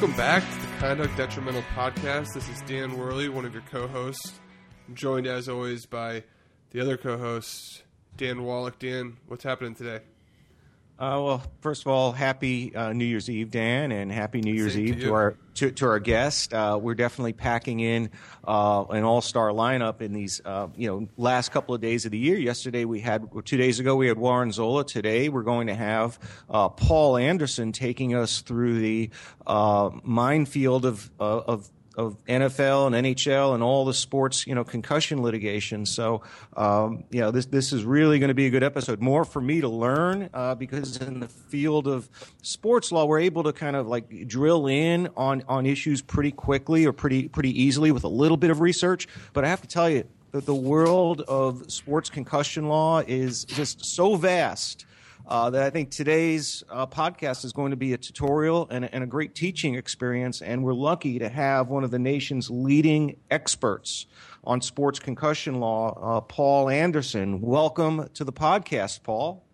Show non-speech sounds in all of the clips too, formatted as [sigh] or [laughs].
Welcome back to the Conduct Detrimental Podcast. This is Dan Werly, one of your co-hosts. I'm joined as always by the other co-host, Dan Wallach. Dan, what's happening today? Uh, well, first of all, happy uh, New Year's Eve, Dan, and happy New Year's Same Eve you. to, our to, to our guest. Uh, we're definitely packing in uh, an all-star lineup in these uh, you know last couple of days of the year. Yesterday we had two days ago we had Warren Zola. Today we're going to have uh, Paul Anderson taking us through the uh, minefield of uh, of of NFL and NHL and all the sports, you know, concussion litigation. So, um, you know, this this is really going to be a good episode. More for me to learn uh, because in the field of sports law, we're able to kind of like drill in on on issues pretty quickly or pretty pretty easily with a little bit of research. But I have to tell you that the world of sports concussion law is just so vast uh, that I think today's uh, podcast is going to be a tutorial and, a- and a great teaching experience. And we're lucky to have one of the nation's leading experts on sports concussion law, uh, Paul Anderson. Welcome to the podcast, Paul.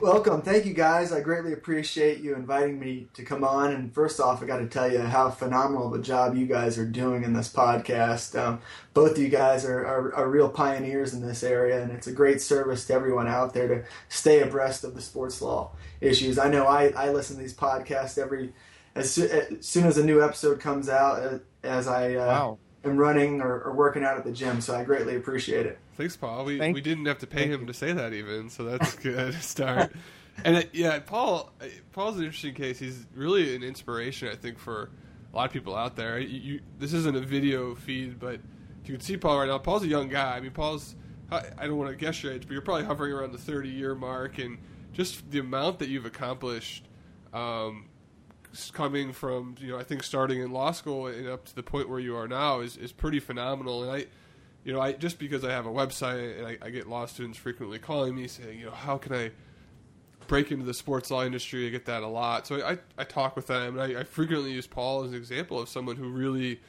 Welcome. Thank you guys. I greatly appreciate you inviting me to come on. And first off, I got to tell you how phenomenal of a job you guys are doing in this podcast. Um, both of you guys are, are, are real pioneers in this area, and it's a great service to everyone out there to stay abreast of the sports law issues. I know I, I listen to these podcasts every as, as soon as a new episode comes out, uh, as I uh, Wow. am running or, or working out at the gym. So I greatly appreciate it. Thanks, Paul. We Thank- we didn't have to pay him you. to say that even, so that's [laughs] good to start. And uh, yeah, Paul uh, Paul's an interesting case. He's really an inspiration, I think, for a lot of people out there. You, you, this isn't a video feed, but if you can see Paul right now, Paul's a young guy. I mean, Paul's I I don't want to guess your age, but you're probably hovering around the 30 year mark, and just the amount that you've accomplished. Um, coming from you know I think starting in law school and up to the point where you are now is, is pretty phenomenal and I you know I just because I have a website and I, I get law students frequently calling me saying you know how can I break into the sports law industry I get that a lot so I, I talk with them and I, I frequently use Paul as an example of someone who really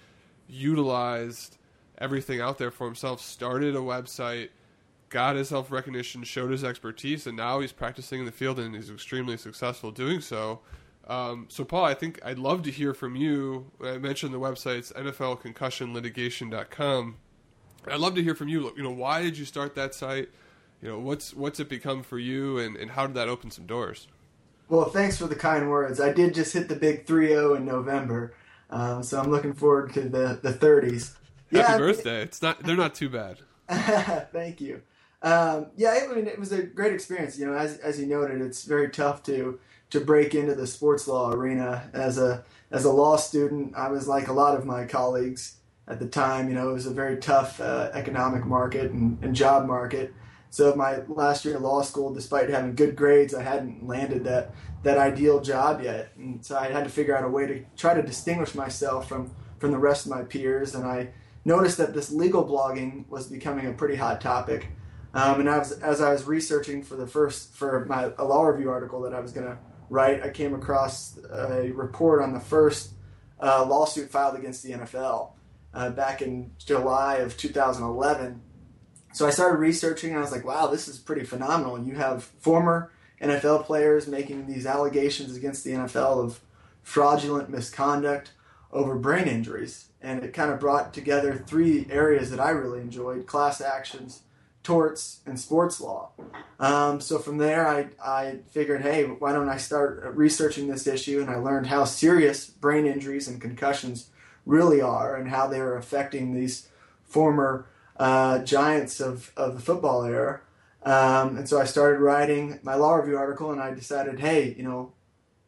utilized everything out there for himself started a website got his self recognition, showed his expertise, and now he's practicing in the field and he's extremely successful doing so. Um, so, Paul, I think I'd love to hear from you. I mentioned the website's NFLConcussionLitigation.com. I'd love to hear from you. You know, why did you start that site? You know, what's what's it become for you, and, and how did that open some doors? Well, thanks for the kind words. I did just hit the big 3-0 in November, um, so I'm looking forward to the, the 30s. Happy mean- birthday! It's not they're not too bad. [laughs] Thank you. Um, yeah, I mean, it was a great experience. You know, as, as you noted, it's very tough to to break into the sports law arena as a as a law student. I was like a lot of my colleagues at the time. You know, it was a very tough uh, economic market and, and job market. So my last year of law school, despite having good grades, I hadn't landed that that ideal job yet, and so I had to figure out a way to try to distinguish myself from from the rest of my peers. And I noticed that this legal blogging was becoming a pretty hot topic. Um, and I was, as I was researching for the first for my a law review article that I was going to write, I came across a report on the first uh, lawsuit filed against the NFL uh, back in July of 2011. So I started researching, and I was like, "Wow, this is pretty phenomenal." You have former NFL players making these allegations against the NFL of fraudulent misconduct over brain injuries, and it kind of brought together three areas that I really enjoyed: class actions, torts, and sports law. Um, so from there, I, I figured, hey, why don't I start researching this issue? And I learned how serious brain injuries and concussions really are, and how they are affecting these former uh, giants of, of the football era. Um, and so I started writing my law review article, and I decided, hey, you know,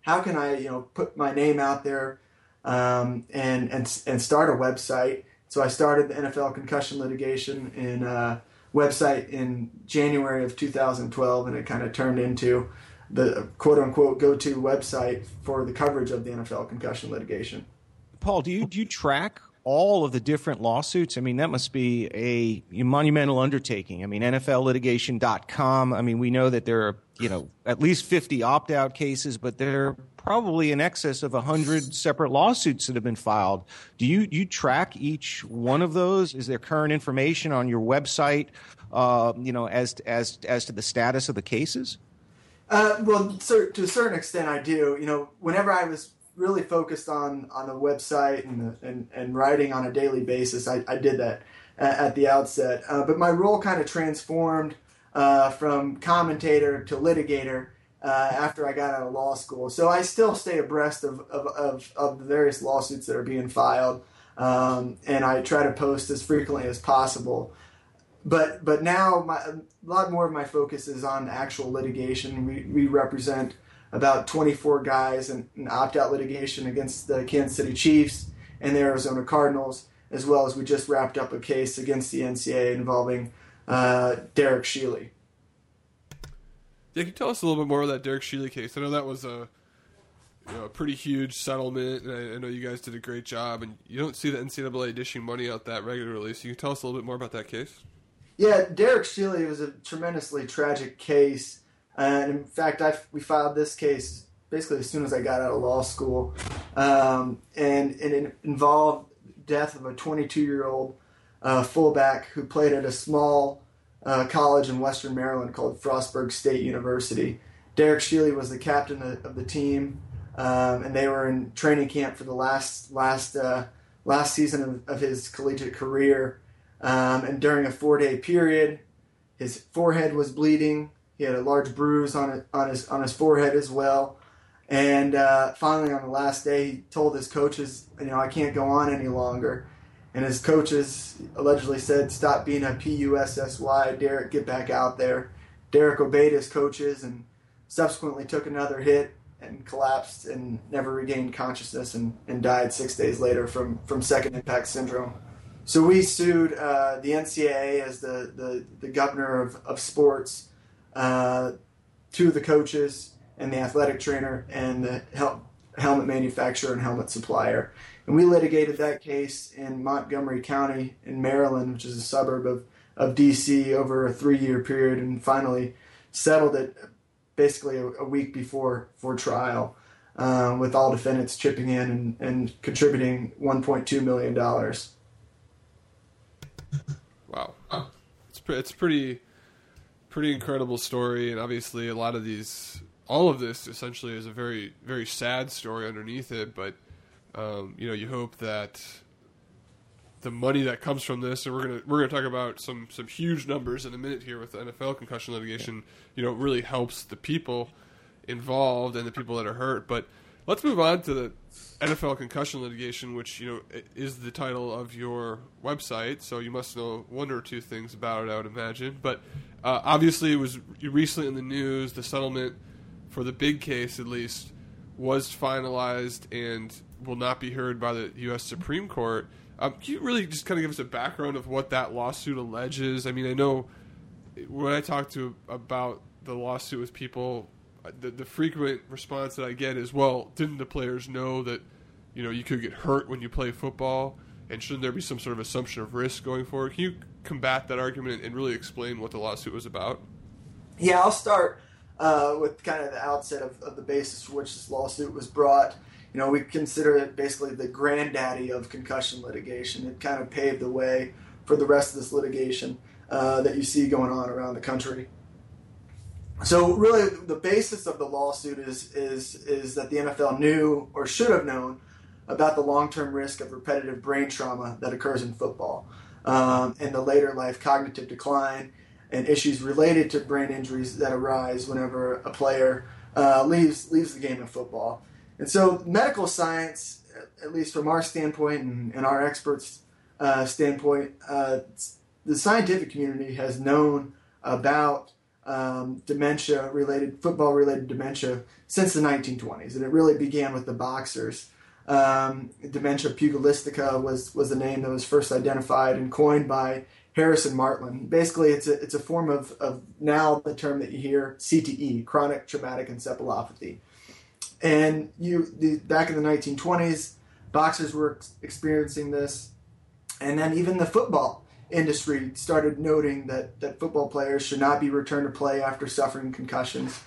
how can I, you know, put my name out there um, and, and and start a website? So I started the NFL concussion litigation in uh, website in January of 2012, and it kind of turned into the quote unquote go to website for the coverage of the NFL concussion litigation. Paul, do you do you track all of the different lawsuits? I mean, that must be a monumental undertaking. I mean, NFLlitigation.com. I mean, we know that there are you know at least 50 opt out cases, but there are probably in excess of 100 separate lawsuits that have been filed. Do you you track each one of those? Is there current information on your website? Uh, you know, as as as to the status of the cases. Uh, well, to a certain extent, I do. You know, whenever I was really focused on on the website and and, and writing on a daily basis. I, I did that at, at the outset, uh, but my role kind of transformed uh, from commentator to litigator uh, after I got out of law school. So I still stay abreast of of, of, of the various lawsuits that are being filed, um, and I try to post as frequently as possible. But but now my, a lot more of my focus is on actual litigation. We we represent about 24 guys in, in opt-out litigation against the Kansas City Chiefs and the Arizona Cardinals, as well as we just wrapped up a case against the NCAA involving uh, Derek Sheely. Yeah, can you tell us a little bit more about that Derek Sheely case? I know that was a you know, a pretty huge settlement, and I, I, know you guys did a great job. And you don't see the NCAA dishing money out that regularly, so you can tell us a little bit more about that case. Yeah, Derek Sheely was a tremendously tragic case. And in fact, I, we filed this case basically as soon as I got out of law school. Um, and, and, it involved death of a 22 year old uh, fullback who played at a small uh, college in Western Maryland called Frostburg State University. Derek Sheely was the captain of, of the team, um, and they were in training camp for the last last uh, last season of, of, his collegiate career. Um, and during a four day period, his forehead was bleeding. He had a large bruise on it, on his on his forehead as well. And uh, finally, on the last day, he told his coaches, "You know, I can't go on any longer." And his coaches allegedly said, "Stop being a pussy, Derek. Get back out there." Derek obeyed his coaches and subsequently took another hit and collapsed and never regained consciousness and, and died six days later from, from second impact syndrome. So we sued uh, the NCAA as the, the, the governor of, of sports uh, two of the coaches and the athletic trainer and the hel- helmet manufacturer and helmet supplier. And we litigated that case in Montgomery County in Maryland, which is a suburb of, of D.C., over a three year period and finally settled it basically a, a week before for trial. Uh, with all defendants chipping in and, and contributing $1.2 million. Wow. It's, pre- it's pretty pretty incredible story, and obviously a lot of these, all of this essentially is a very very sad story underneath it. But um, you know, you hope that the money that comes from this, and we're gonna we're gonna talk about some some huge numbers in a minute here with the NFL concussion litigation. You know, really helps the people involved and the people that are hurt. But let's move on to the NFL concussion litigation, which you know is the title of your website. So you must know one or two things about it, I would imagine. But uh, obviously, it was recently in the news. The settlement for the big case, at least, was finalized and will not be heard by the U.S. Supreme Court. Um, can you really just kind of give us a background of what that lawsuit alleges? I mean, I know when I talked to about the lawsuit with people, the, the frequent response that I get is, "Well, didn't the players know that you know you could get hurt when you play football?" And shouldn't there be some sort of assumption of risk going forward? Can you combat that argument and really explain what the lawsuit was about? Yeah, I'll start uh, with kind of the outset of, of, the basis for which this lawsuit was brought. You know, we consider it basically the granddaddy of concussion litigation. It kind of paved the way for the rest of this litigation uh, that you see going on around the country. So, really, the basis of the lawsuit is is is that the NFL knew or should have known about the long term risk of repetitive brain trauma that occurs in football um, and the later life cognitive decline and issues related to brain injuries that arise whenever a player uh, leaves leaves the game of football. And so, medical science, at least from our standpoint and, and our experts' uh, standpoint, uh, the scientific community has known about um, dementia related, football related dementia since the 1920s. And it really began with the boxers. Um, dementia pugilistica was, was the name that was first identified and coined by Harrison Martland. Basically, it's a, it's a form of, of now the term that you hear CTE, chronic traumatic encephalopathy. And you the, back in the 1920s, boxers were experiencing this, and then even the football industry started noting that, that football players should not be returned to play after suffering concussions.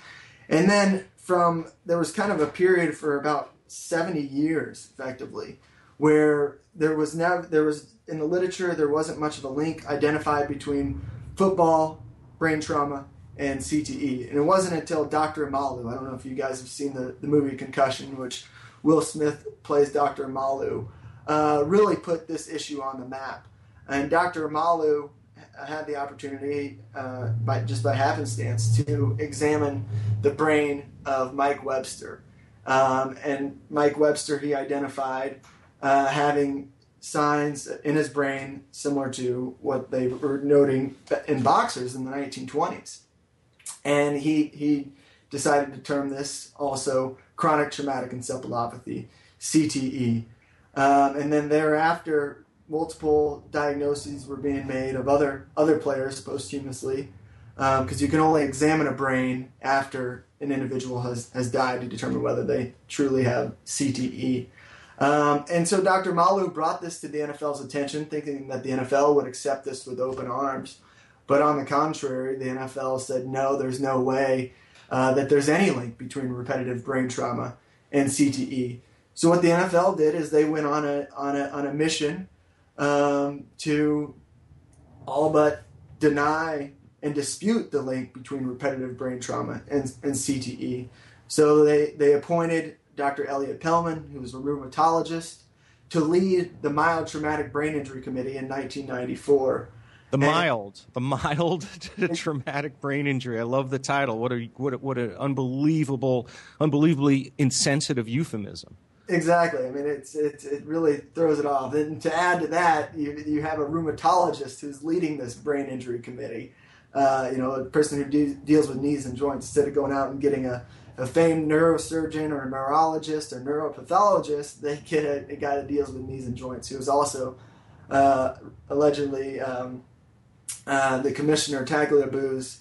And then from there was kind of a period for about 70 years effectively where there was never there was in the literature there wasn't much of a link identified between football brain trauma and CTE and it wasn't until Dr. Omalu I don't know if you guys have seen the, the movie Concussion which Will Smith plays Dr. Malu, uh, really put this issue on the map. And Dr. Malu had the opportunity, uh, by just by happenstance, to examine the brain of Mike Webster. Um, and Mike Webster, he identified uh, having signs in his brain similar to what they were noting in boxers in the 1920s. And he, he decided to term this also chronic traumatic encephalopathy, CTE. Um, and then thereafter, multiple diagnoses were being made of other other players posthumously, because um, you can only examine a brain after an individual has, has died to determine whether they truly have CTE. Um, and so Dr. Malu brought this to the NFL's attention, thinking that the NFL would accept this with open arms. But on the contrary, the NFL said no, there's no way uh, that there's any link between repetitive brain trauma and CTE. So what the NFL did is they went on a on a on a mission um, to all but deny and dispute the link between repetitive brain trauma and, and CTE. So they, they appointed Dr. Elliot Pellman, who was a rheumatologist, to lead the Mild Traumatic Brain Injury Committee in 1994. The mild, the mild [laughs] traumatic brain injury. I love the title. What a what a, what an unbelievable, unbelievably insensitive euphemism. Exactly. I mean, it's, it's it really throws it off. And to add to that, you you have a rheumatologist who's leading this brain injury committee. Uh, you know, a person who de- deals with knees and joints instead of going out and getting a, a famed neurosurgeon or a neurologist or neuropathologist, they get a, a guy that deals with knees and joints who is also uh, allegedly um, uh, the commissioner Tagliabue's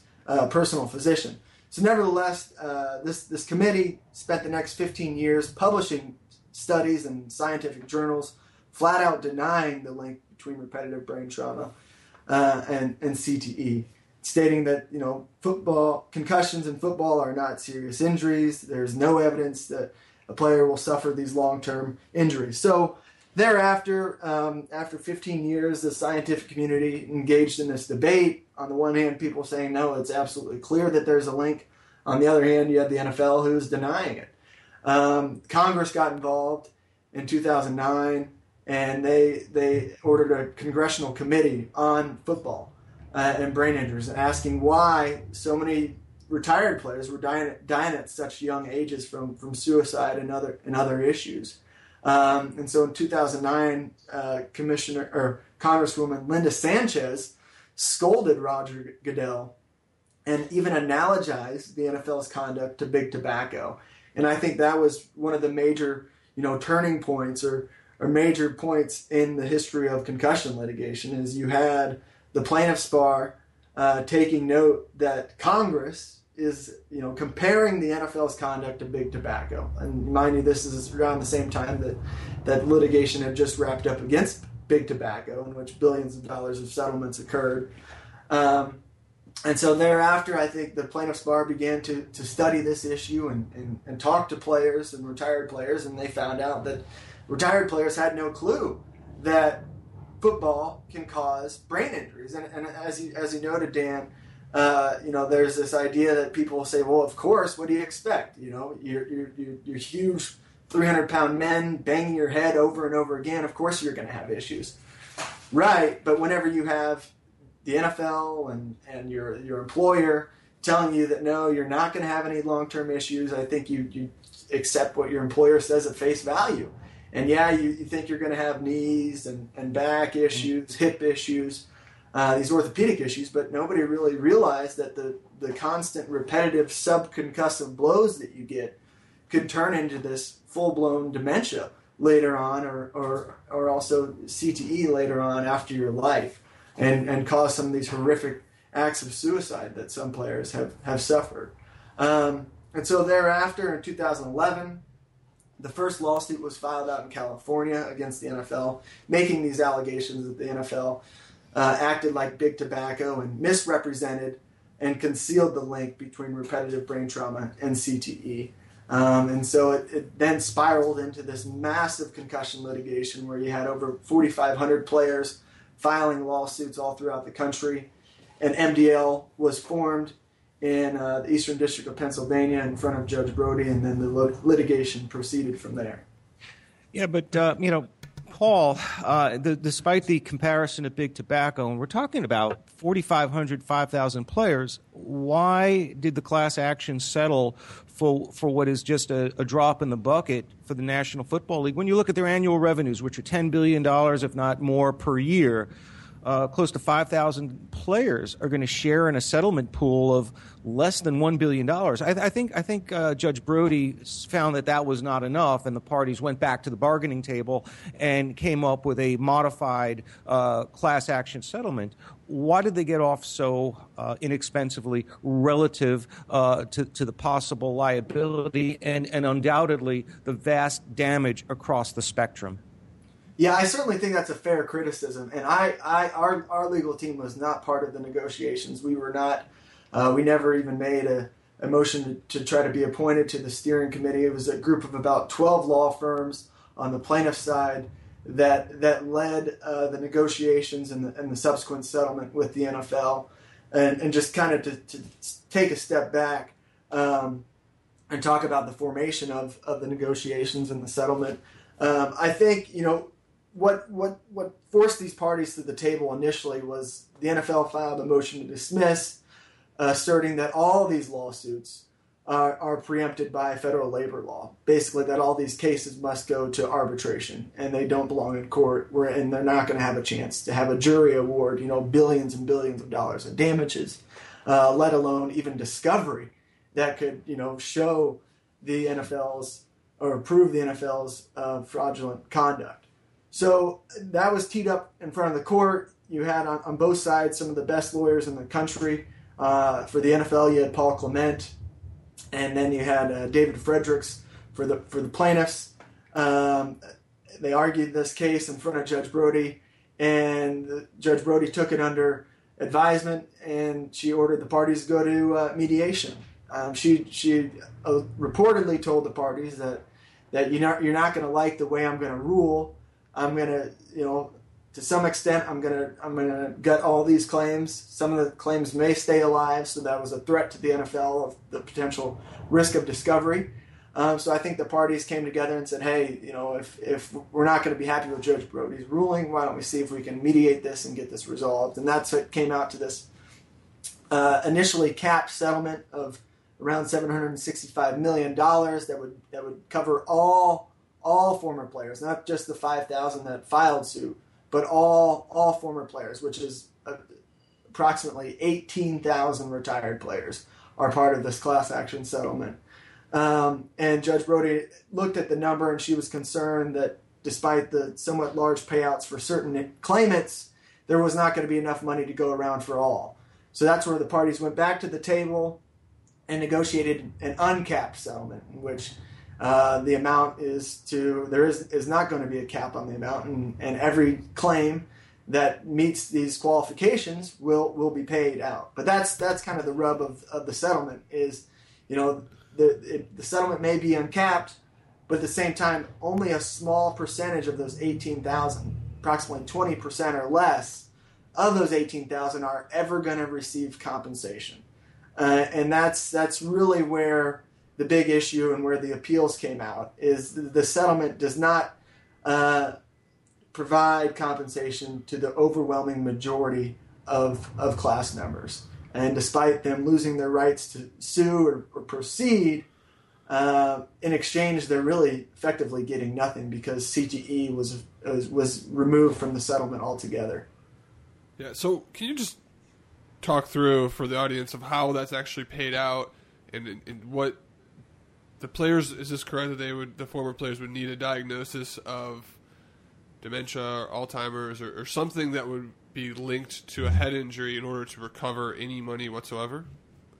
personal physician. So, nevertheless, uh, this this committee spent the next 15 years publishing studies and scientific journals, flat out denying the link between repetitive brain trauma uh, and and CTE, stating that you know football concussions in football are not serious injuries. There's no evidence that a player will suffer these long term injuries. So Thereafter, um, after 15 years, the scientific community engaged in this debate. On the one hand, people saying, no, it's absolutely clear that there's a link. On the other hand, you had the NFL who's denying it. Um, Congress got involved in 2009, and they, they ordered a congressional committee on football uh, and brain injuries, asking why so many retired players were dying, dying at such young ages from, from suicide and other, and other issues. Um, and so in 2009, uh, Commissioner or Congresswoman Linda Sanchez scolded Roger Goodell and even analogized the NFL's conduct to big tobacco. And I think that was one of the major, you know, turning points or, or major points in the history of concussion litigation is you had the plaintiff's bar uh, taking note that Congress is you know comparing the NFL's conduct to big tobacco. And mind you, this is around the same time that that litigation had just wrapped up against big tobacco, in which billions of dollars of settlements occurred. Um, and so thereafter, I think the plaintiffs' bar began to, to study this issue and, and, and talk to players and retired players, and they found out that retired players had no clue that football can cause brain injuries. And, and as you as you noted, Dan, uh, you know, there's this idea that people will say, well, of course, what do you expect? You know, you're, you're, you're, you're huge 300 pound men banging your head over and over again. Of course, you're going to have issues. Right. But whenever you have the NFL and, and your, your employer telling you that no, you're not going to have any long term issues, I think you, you accept what your employer says at face value. And yeah, you, you think you're going to have knees and, and back issues, hip issues uh, these orthopedic issues, but nobody really realized that the, the constant repetitive subconcussive blows that you get could turn into this full blown dementia later on, or, or, or also CTE later on after your life, and, and cause some of these horrific acts of suicide that some players have, have suffered. Um, and so thereafter, in 2011, the first lawsuit was filed out in California against the NFL, making these allegations that the NFL uh, acted like big tobacco and misrepresented and concealed the link between repetitive brain trauma and CTE. Um, and so it, it, then spiraled into this massive concussion litigation where you had over 4,500 players filing lawsuits all throughout the country. And MDL was formed in uh, the Eastern District of Pennsylvania in front of Judge Brody, and then the litigation proceeded from there. Yeah, but uh, you know, Paul, uh, the, despite the comparison of big tobacco, and we're talking about 4,500, 5,000 players, why did the class action settle for, for what is just a, a, drop in the bucket for the National Football League? When you look at their annual revenues, which are $10 billion, if not more, per year, uh, close to 5,000 players are going to share in a settlement pool of less than $1 billion. I, I think, I think uh, Judge Brody found that that was not enough, and the parties went back to the bargaining table and came up with a modified uh, class action settlement. Why did they get off so uh, inexpensively relative uh, to, to the possible liability and, and undoubtedly the vast damage across the spectrum? Yeah, I certainly think that's a fair criticism. And I, I our, our legal team was not part of the negotiations. We were not, uh, we never even made a, a motion to, to, try to be appointed to the steering committee. It was a group of about 12 law firms on the plaintiff side that that led uh, the negotiations and the, and the, subsequent settlement with the NFL. And, and just kind of to, to take a step back um, and talk about the formation of, of the negotiations and the settlement. Um, I think, you know, what what what forced these parties to the table initially was the NFL filed a motion to dismiss, uh, asserting that all these lawsuits are, are preempted by federal labor law. Basically, that all these cases must go to arbitration and they don't belong in court. Where and they're not going to have a chance to have a jury award, you know, billions and billions of dollars in damages, uh, let alone even discovery that could you know show the NFL's or prove the NFL's uh, fraudulent conduct. So that was teed up in front of the court. You had on, on both sides some of the best lawyers in the country. Uh, for the NFL, you had Paul Clement, and then you had uh, David Fredericks for the for the plaintiffs. Um, they argued this case in front of Judge Brody, and Judge Brody took it under advisement, and she ordered the parties to go to uh, mediation. Um, she she uh, reportedly told the parties that that you're not you're not going to like the way I'm going to rule, I'm gonna, you know, to some extent, I'm gonna I'm gonna gut all these claims. Some of the claims may stay alive, so that was a threat to the NFL of the potential risk of discovery. Um, so I think the parties came together and said, "Hey, you know, if if we're not going to be happy with Judge Brody's ruling, why don't we see if we can mediate this and get this resolved?" And that's what came out to this uh, initially capped settlement of around 765 million dollars that would that would cover all all former players, not just the 5,000 that filed suit, but all all former players, which is uh, approximately 18,000 retired players, are part of this class action settlement. Um, and Judge Brody looked at the number, and she was concerned that despite the somewhat large payouts for certain claimants, there was not going to be enough money to go around for all. So that's where the parties went back to the table and negotiated an uncapped settlement, in which uh, the amount is to there is is not going to be a cap on the amount, and, and every claim that meets these qualifications will will be paid out. But that's that's kind of the rub of, of the settlement is, you know, the it, the settlement may be uncapped, but at the same time, only a small percentage of those eighteen thousand, approximately twenty percent or less, of those eighteen thousand are ever going to receive compensation, uh, and that's that's really where the big issue and where the appeals came out is the settlement does not uh, provide compensation to the overwhelming majority of, of class members. And despite them losing their rights to sue or, or proceed, uh, in exchange, they're really effectively getting nothing because CTE was, was, was removed from the settlement altogether. Yeah. So, can you just talk through for the audience of how that's actually paid out and, and what the players is this correct that they would the former players would need a diagnosis of dementia or Alzheimer's or, or, something that would be linked to a head injury in order to recover any money whatsoever?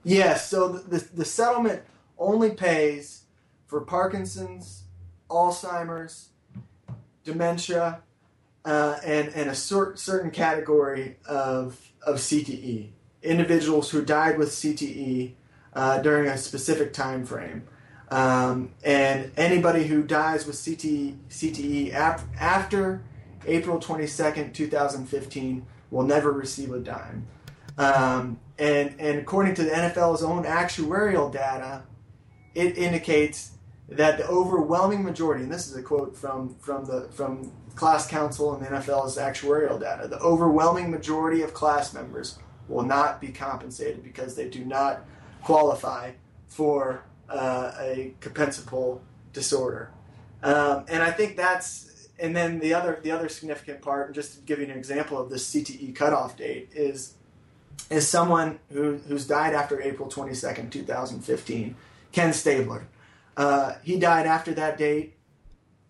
Yes. So the, the, the settlement only pays for Parkinson's, Alzheimer's, dementia, uh, and and a cer- certain category of of CTE. Individuals who died with CTE uh, during a specific time frame. Um, and anybody who dies with CTE, CTE ap- after April 22nd, 2015 will never receive a dime. Um, and, and according to the NFL's own actuarial data, it indicates that the overwhelming majority, and this is a quote from from the from class counsel and the NFL's actuarial data, the overwhelming majority of class members will not be compensated because they do not qualify for uh, a compensable disorder. Um, and I think that's, and then the other the other significant part, and just to give you an example of this CTE cutoff date, is is someone who, who's died after April 22nd, 2015, Ken Stabler. Uh, he died after that date.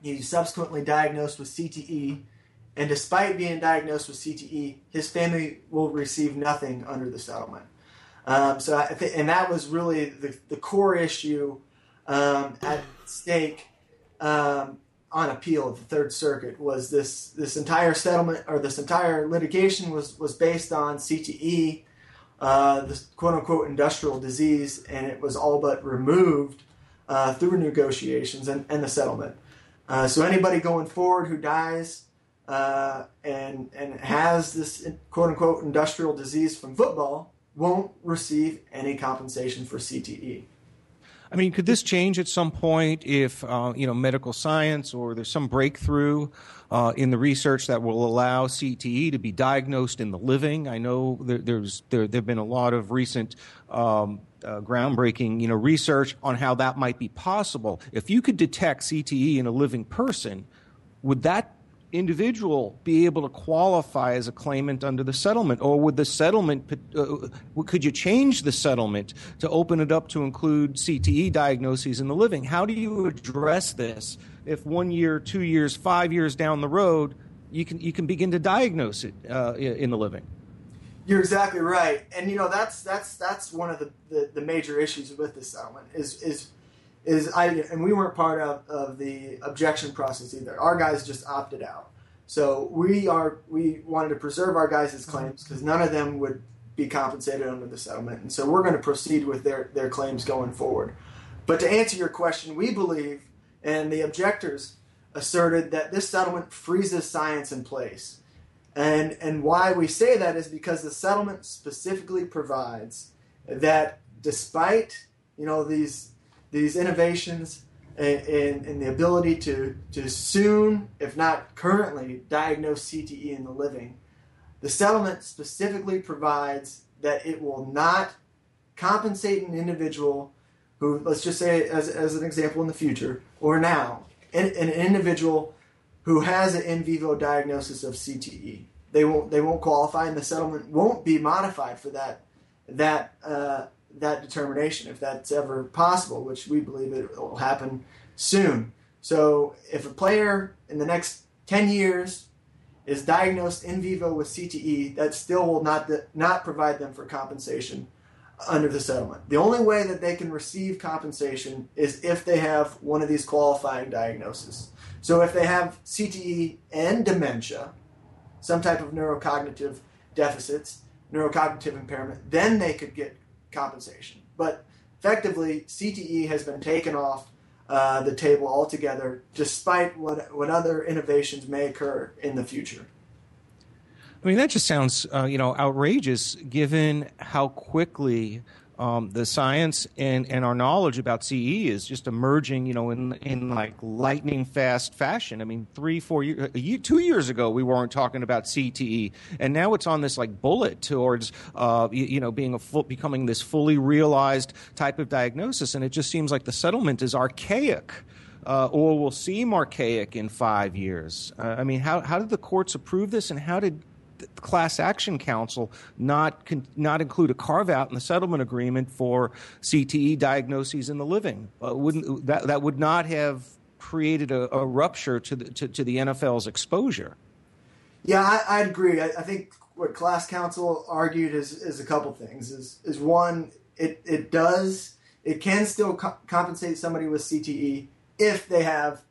He's subsequently diagnosed with CTE, and despite being diagnosed with CTE, his family will receive nothing under the settlement. Um, so, th- and that was really the, the core issue um, at stake um, on appeal of the Third Circuit was this this entire settlement or this entire litigation was was based on CTE, uh, this quote unquote industrial disease, and it was all but removed uh, through negotiations and, and the settlement. Uh, so anybody going forward who dies uh, and and has this quote unquote industrial disease from football won't receive any compensation for CTE. I mean, could this change at some point if uh, you know medical science or there's some breakthrough uh, in the research that will allow CTE to be diagnosed in the living? I know there, there's there have been a lot of recent um, uh, groundbreaking you know research on how that might be possible. If you could detect CTE in a living person, would that individual be able to qualify as a claimant under the settlement? Or would the settlement, uh, could you change the settlement to open it up to include CTE diagnoses in the living? How do you address this if one year, two years, five years down the road, you can, you can begin to diagnose it uh, in the living? You're exactly right, and you know that's that's that's one of the, the, the major issues with this settlement is is is I and we weren't part of, of the objection process either. Our guys just opted out. So we are we wanted to preserve our guys' mhm. claims because none of them would be compensated under the settlement, and so we're going to proceed with their their claims going forward. But to answer your question, we believe, and the objectors asserted that this settlement freezes science in place. And and why we say that is because the settlement specifically provides that despite you know these these innovations and, the ability to, to soon, if not currently, diagnose CTE in the living, the settlement specifically provides that it will not compensate an individual who, let's just say, as, as an example in the future or now, an, an individual who has an in vivo diagnosis of CTE. They won't they won't qualify, and the settlement won't be modified for that that uh, that determination if that's ever possible, which we believe it will happen soon. So if a player in the next 10 years is diagnosed in vivo with CTE, that still will not not provide them for compensation under the settlement. The only way that they can receive compensation is if they have one of these qualifying diagnoses. So if they have CTE and dementia, some type of neurocognitive deficits, neurocognitive impairment, then they could get compensation. But effectively, CTE has been taken off uh, the table altogether, despite what, what other innovations may occur in the future. I mean, that just sounds, uh, you know, outrageous given how quickly um, the science and, and our knowledge about CE is just emerging, you know, in in like lightning fast fashion. I mean, three, four years, year, two years ago, we weren't talking about CTE, and now it's on this like bullet towards, uh, you, you, know, being a full, becoming this fully realized type of diagnosis, and it just seems like the settlement is archaic. Uh, or will seem archaic in five years. Uh, I mean, how, how did the courts approve this, and how did the class action counsel not con- not include a carve out in the settlement agreement for CTE diagnoses in the living? Uh, wouldn't that that would not have created a, a rupture to the to, to, the NFL's exposure? Yeah, I, would agree. I, I, think what class counsel argued is is a couple things. Is is one, it it does it can still co- compensate somebody with CTE if they have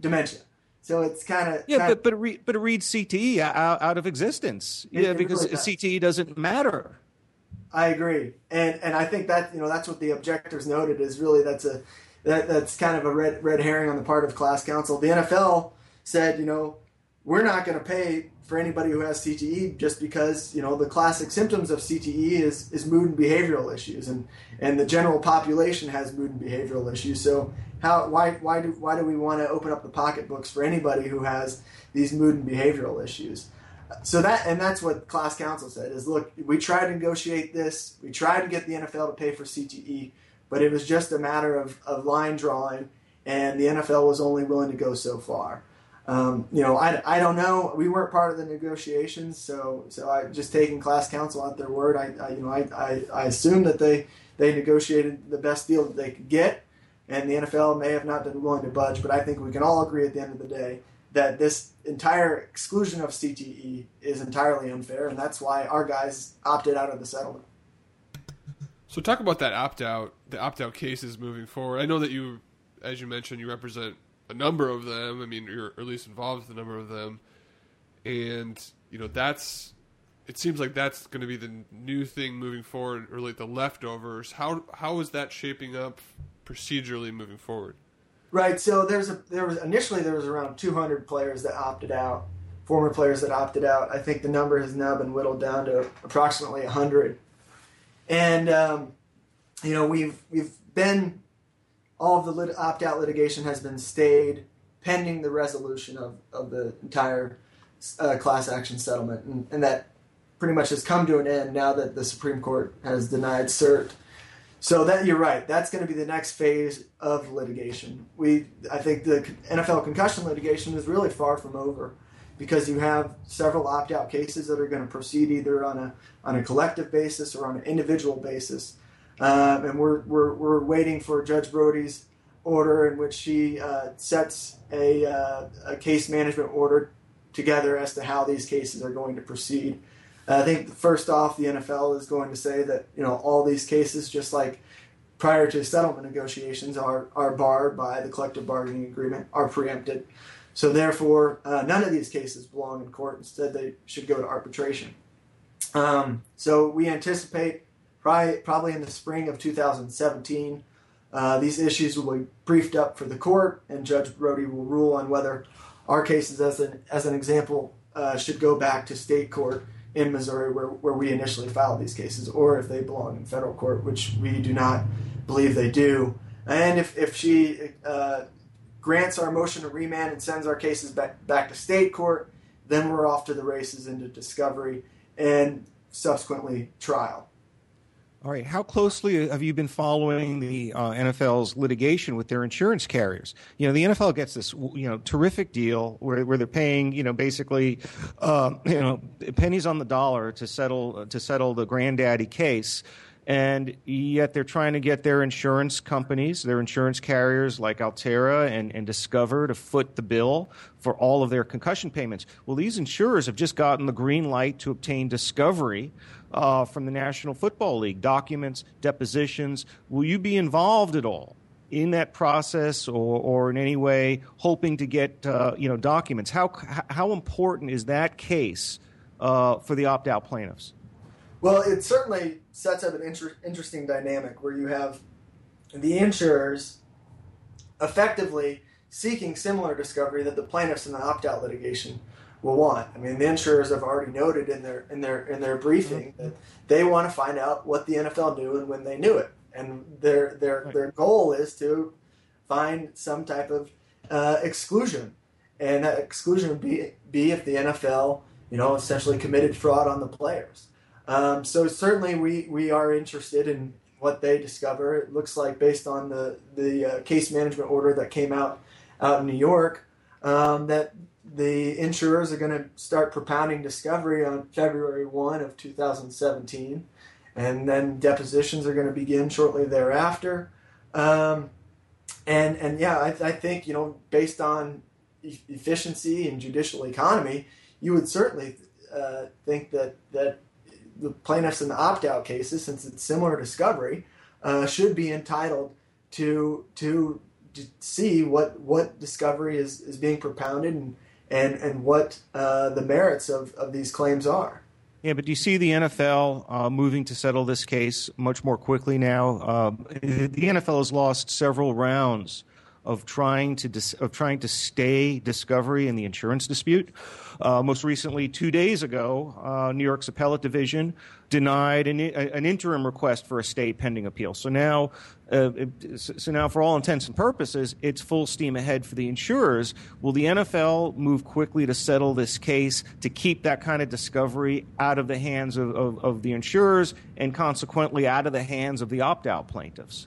dementia. So it's kind of yeah, but but it, re, but it reads CTE out, out of existence. It, yeah, it because really CTE doesn't matter. I agree, and and I think that you know that's what the objectors noted is really that's a that that's kind of a red red herring on the part of class counsel. The NFL said you know we're not going to pay for anybody who has CTE just because you know the classic symptoms of CTE is is mood and behavioral issues, and and the general population has mood and behavioral issues. So how why why do why do we want to open up the pocketbooks for anybody who has these mood and behavioral issues? So that and that's what class counsel said is look we tried to negotiate this we tried to get the NFL to pay for CTE but it was just a matter of, of line drawing and the NFL was only willing to go so far. Um, you know, I, I don't know. We weren't part of the negotiations, so so I just taking class counsel at their word. I, I you know I, I, I assume that they they negotiated the best deal that they could get, and the NFL may have not been willing to budge. But I think we can all agree at the end of the day that this entire exclusion of CTE is entirely unfair, and that's why our guys opted out of the settlement. So talk about that opt out, the opt out cases moving forward. I know that you, as you mentioned, you represent a number of them. I mean, you're at least involved with a number of them, and you know that's. It seems like that's going to be the new thing moving forward, or like the leftovers. How how is that shaping up procedurally moving forward? Right. So there's a there was initially there was around 200 players that opted out, former players that opted out. I think the number has now been whittled down to approximately 100, and um, you know we've we've been all of the lit- opt out litigation has been stayed pending the resolution of, of the entire uh, class action settlement. And, and, that pretty much has come to an end now that the Supreme Court has denied cert. So that you're right. That's going to be the next phase of litigation. We, I think, the NFL concussion litigation is really far from over, because you have several opt-out cases that are going to proceed either on a on a collective basis or on an individual basis. Um, and we're, we're, we're waiting for Judge Brody's order in which she uh, sets a, uh, a case management order together as to how these cases are going to proceed. I think first off, the NFL is going to say that you know all these cases, just like prior to settlement negotiations, are are barred by the collective bargaining agreement, are preempted. So therefore, uh, none of these cases belong in court. Instead, they should go to arbitration. Um, so we anticipate probably, probably in the spring of 2017. Uh, these issues will be briefed up for the court, and Judge Brody will rule on whether our cases, as an, as an example, uh, should go back to state court in Missouri where, where we initially filed these cases, or if they belong in federal court, which we do not believe they do. And if, if she uh, grants our motion to remand and sends our cases back, back to state court, then we're off to the races into discovery and subsequently trial. All right. How closely have you been following the uh, NFL's litigation with their insurance carriers? You know, the NFL gets this, you know, terrific deal where, where they're paying, you know, basically, uh, you know, pennies on the dollar to settle to settle the granddaddy case, and yet they're trying to get their insurance companies, their insurance carriers like Alterra and, and Discover to foot the bill for all of their concussion payments. Well, these insurers have just gotten the green light to obtain discovery uh, from the National Football League, documents, depositions. Will you be involved at all in that process, or, or in any way hoping to get uh, you know documents? How how important is that case uh, for the opt out plaintiffs? Well, it certainly sets up an inter- interesting dynamic where you have the insurers effectively seeking similar discovery that the plaintiffs in the opt out litigation will want. I mean, the insurers have already noted in their in their in their briefing mm-hmm. that they want to find out what the NFL knew and when they knew it, and their their their goal is to find some type of uh, exclusion, and that exclusion would be be if the NFL you know essentially committed fraud on the players. Um, so certainly we we are interested in what they discover. It looks like based on the the uh, case management order that came out out in New York um, that the insurers are going to start propounding discovery on February 1 of 2017, and then depositions are going to begin shortly thereafter. Um, and and yeah, I, I, think you know based on e- efficiency and judicial economy, you would certainly uh, think that that the plaintiffs in the opt-out cases, since it's similar discovery, uh, should be entitled to to to see what what discovery is, is being propounded and and and what uh, the merits of, of these claims are. Yeah, but do you see the NFL uh, moving to settle this case much more quickly now? Uh, the NFL has lost several rounds of trying to dis- of trying to stay discovery in the insurance dispute. Uh, most recently, two days ago, uh, New York's appellate division denied an, an, interim request for a stay pending appeal. So now, uh, so now, for all intents and purposes, it's full steam ahead for the insurers. Will the NFL move quickly to settle this case to keep that kind of discovery out of the hands of, of, of the insurers and consequently out of the hands of the opt-out plaintiffs?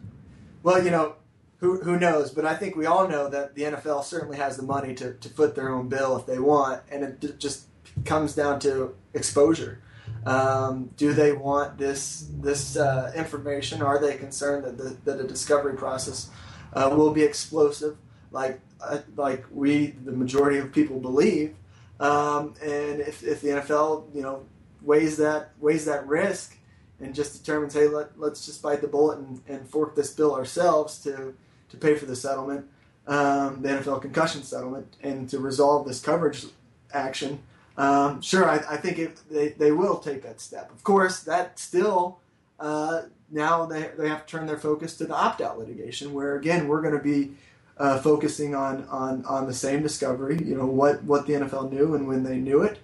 Well, you know, who, who knows? But I think we all know that the NFL certainly has the money to, to foot their own bill if they want, and it just comes down to exposure. Um, do they want this this uh, information? Are they concerned that the, that the discovery process uh, will be explosive, like uh, like we the majority of people believe? Um, and if, if the NFL you know weighs that weighs that risk and just determines, hey, let, let's just bite the bullet and, and fork this bill ourselves to to pay for the settlement, um, the NFL concussion settlement, and to resolve this coverage action. Um, sure, I, I think it, they, they will take that step. Of course, that still uh, now they, they have to turn their focus to the opt out litigation, where again we're going to be uh, focusing on, on on the same discovery. You know what what the NFL knew and when they knew it,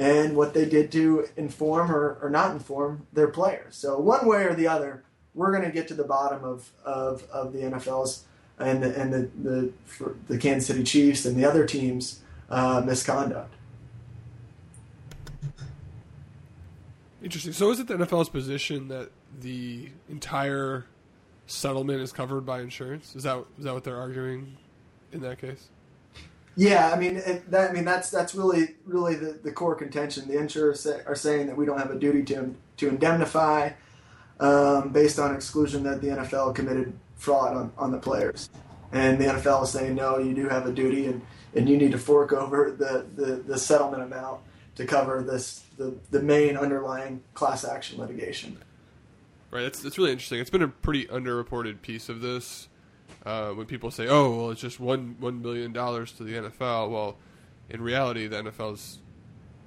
and what they did to inform or, or not inform their players. So one way or the other, we're going to get to the bottom of, of, of the NFL's and the, and the, the, the Kansas City Chiefs and the other teams' uh, misconduct. Interesting. So, is it the NFL's position that the entire settlement is covered by insurance? Is that is that what they're arguing in that case? Yeah, I mean it, that. I mean that's that's really really the, the core contention. The insurers say, are saying that we don't have a duty to to indemnify um, based on exclusion that the NFL committed fraud on, on the players. And the NFL is saying, no, you do have a duty and, and you need to fork over the, the, the settlement amount to cover this the, the main underlying class action litigation. Right, it's, it's really interesting. It's been a pretty underreported piece of this. Uh, when people say, "Oh, well, it's just one one billion dollars to the NFL," well, in reality, the NFL is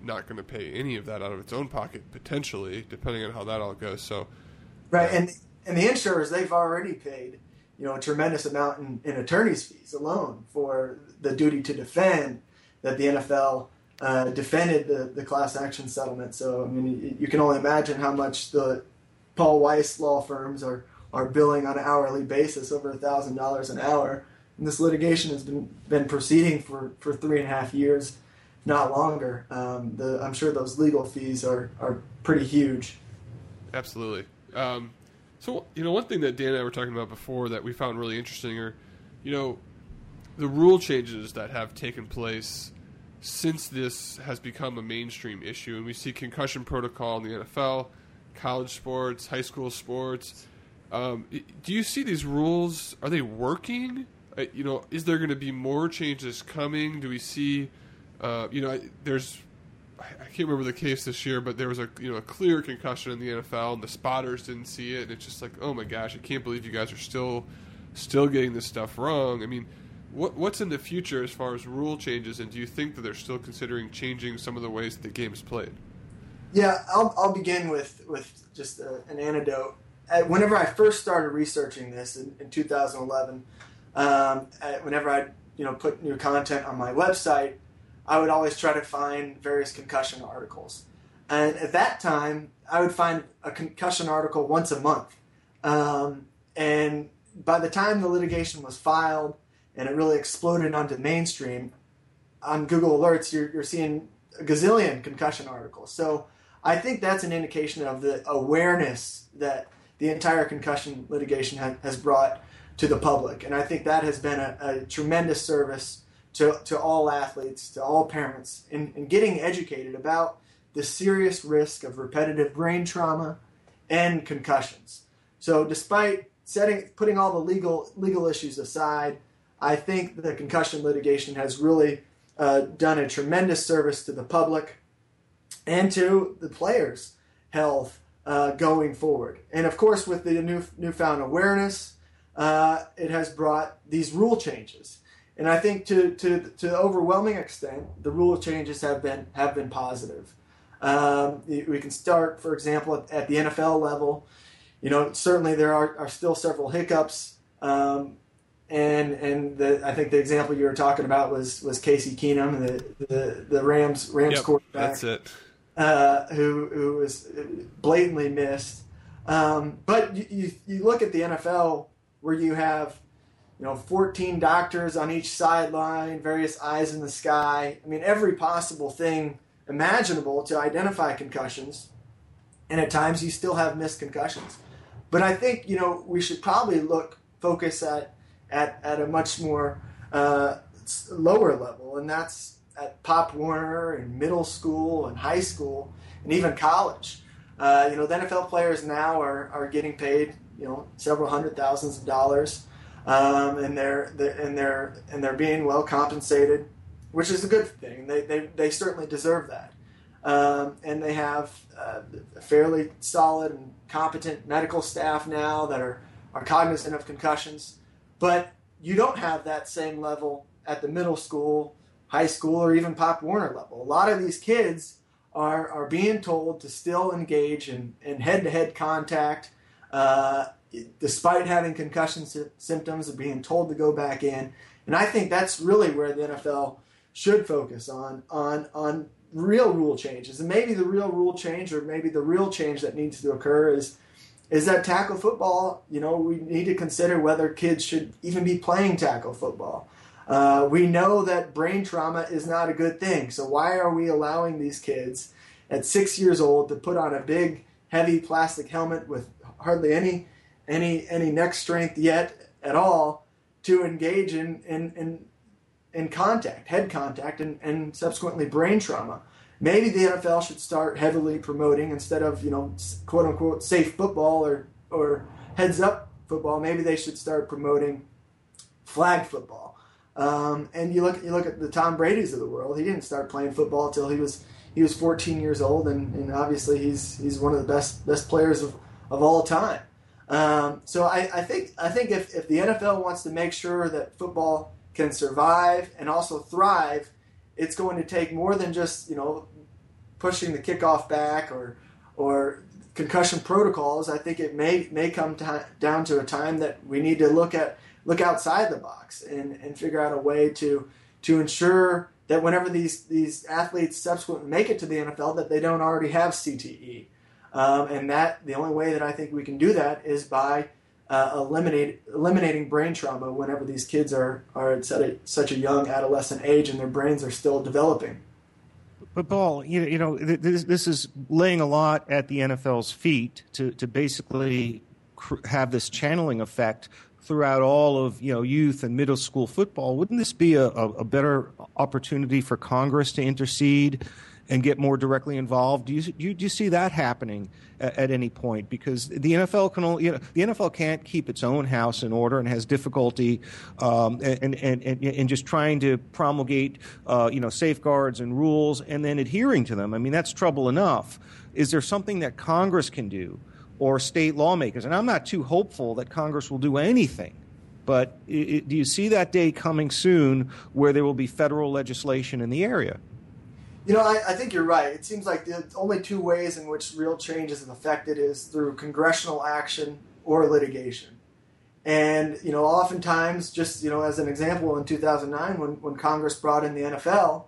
not going to pay any of that out of its own pocket, potentially, depending on how that all goes. So, right, uh, and and the insurers they've already paid you know a tremendous amount in, in attorney's fees alone for the duty to defend that the NFL uh, defended the, the class action settlement. So I mean, you can only imagine how much the Paul Weiss law firms are are billing on an hourly basis, over thousand dollars an hour. And this litigation has been been proceeding for, for three and a half years, not longer. Um, the, I'm sure those legal fees are are pretty huge. Absolutely. Um, so, you know, one thing that Dan and I were talking about before that we found really interesting are, you know, the rule changes that have taken place since this has become a mainstream issue. And we see concussion protocol in the NFL, college sports, high school sports. Um, do you see these rules? Are they working? Uh, you know, is there going to be more changes coming? Do we see, uh, you know, there's I can't remember the case this year, but there was a you know a clear concussion in the NFL, and the spotters didn't see it, and it's just like, oh my gosh, I can't believe you guys are still still getting this stuff wrong. I mean, what what's in the future as far as rule changes, and do you think that they're still considering changing some of the ways that the game is played? Yeah, I'll, I'll begin with with just a, an anecdote. Whenever I first started researching this in, in 2011, um, whenever I you know put new content on my website I would always try to find various concussion articles. And at that time, I would find a concussion article once a month. Um, and by the time the litigation was filed and it really exploded onto mainstream, on Google Alerts, you're, you're seeing a gazillion concussion articles. So I think that's an indication of the awareness that the entire concussion litigation ha- has brought to the public. And I think that has been a, a tremendous service to, to all athletes, to all parents, in, in getting educated about the serious risk of repetitive brain trauma and concussions. So, despite setting, putting all the legal legal issues aside, I think the concussion litigation has really uh, done a tremendous service to the public and to the players' health uh, going forward. And of course, with the new newfound awareness, uh, it has brought these rule changes. And I think to, to, to the overwhelming extent, the rule changes have been, have been positive. Um, we can start, for example, at, at, the NFL level. You know, certainly there are, are still several hiccups um, and and the, I think the example you were talking about was was Casey Keenum, the the, the Rams Rams Yep, quarterback, that's it. uh, who who was blatantly missed. Um, but you, you you look at the NFL where you have you know 14 doctors on each sideline, various eyes in the sky. I mean every possible thing imaginable to identify concussions, and at times you still have missed concussions. But I think you know we should probably look focus at at, at a much more uh, lower level, and that's at Pop Warner and middle school and high school and even college. Uh, you know, the NFL players now are, are getting paid you know several hundred thousands of dollars, um, and they're, they're and they're and they're being well compensated, which is a good thing. They they, they certainly deserve that, um, and they have uh, a fairly solid and competent medical staff now that are are cognizant of concussions. But you don't have that same level at the middle school, high school, or even Pop Warner level. A lot of these kids are, are being told to still engage in, in head-to-head contact, uh, despite having concussion sy- symptoms, and being told to go back in. And I think that's really where the NFL should focus on on on real rule changes. And maybe the real rule change, or maybe the real change that needs to occur, is is that tackle football. You know, we need to consider whether kids should even be playing tackle football. Uh, we know that brain trauma is not a good thing. So why are we allowing these kids at six years old to put on a big, heavy plastic helmet with hardly any any any neck strength yet at all to engage in in in, in contact, head contact, and, and subsequently brain trauma? Maybe the NFL should start heavily promoting instead of you know quote unquote safe football or or heads up football. Maybe they should start promoting flag football. Um, and you look you look at the Tom Brady's of the world. He didn't start playing football until he was he was 14 years old, and, and obviously he's he's one of the best best players of, of all time. Um, so I, I think I think if, if the NFL wants to make sure that football can survive and also thrive, it's going to take more than just you know pushing the kickoff back or or concussion protocols. I think it may may come to, down to a time that we need to look at look outside the box and, and figure out a way to to ensure that whenever these these athletes subsequently make it to the NFL, that they don't already have CTE. Um, and that the only way that I think we can do that is by uh, eliminate, eliminating brain trauma whenever these kids are, are at such a, such a young adolescent age and their brains are still developing. But Paul, you know, you know, this, this is laying a lot at the NFL's feet to to basically cr- have this channeling effect throughout all of you know youth and middle school football. Wouldn't this be a, a, a better opportunity for Congress to intercede and get more directly involved? Do you do you, do you see that happening at, at, any point? Because the NFL can only you know, the NFL can't keep its own house in order and has difficulty um, and, and, and and just trying to promulgate uh, you know safeguards and rules and then adhering to them. I mean that's trouble enough. Is there something that Congress can do? or state lawmakers. And I'm not too hopeful that Congress will do anything. But do you see that day coming soon where there will be federal legislation in the area? You know, I, I, think you're right. It seems like the only two ways in which real change is affected is through congressional action or litigation. And, you know, oftentimes, just, you know, as an example, in 2009, when, when Congress brought in the NFL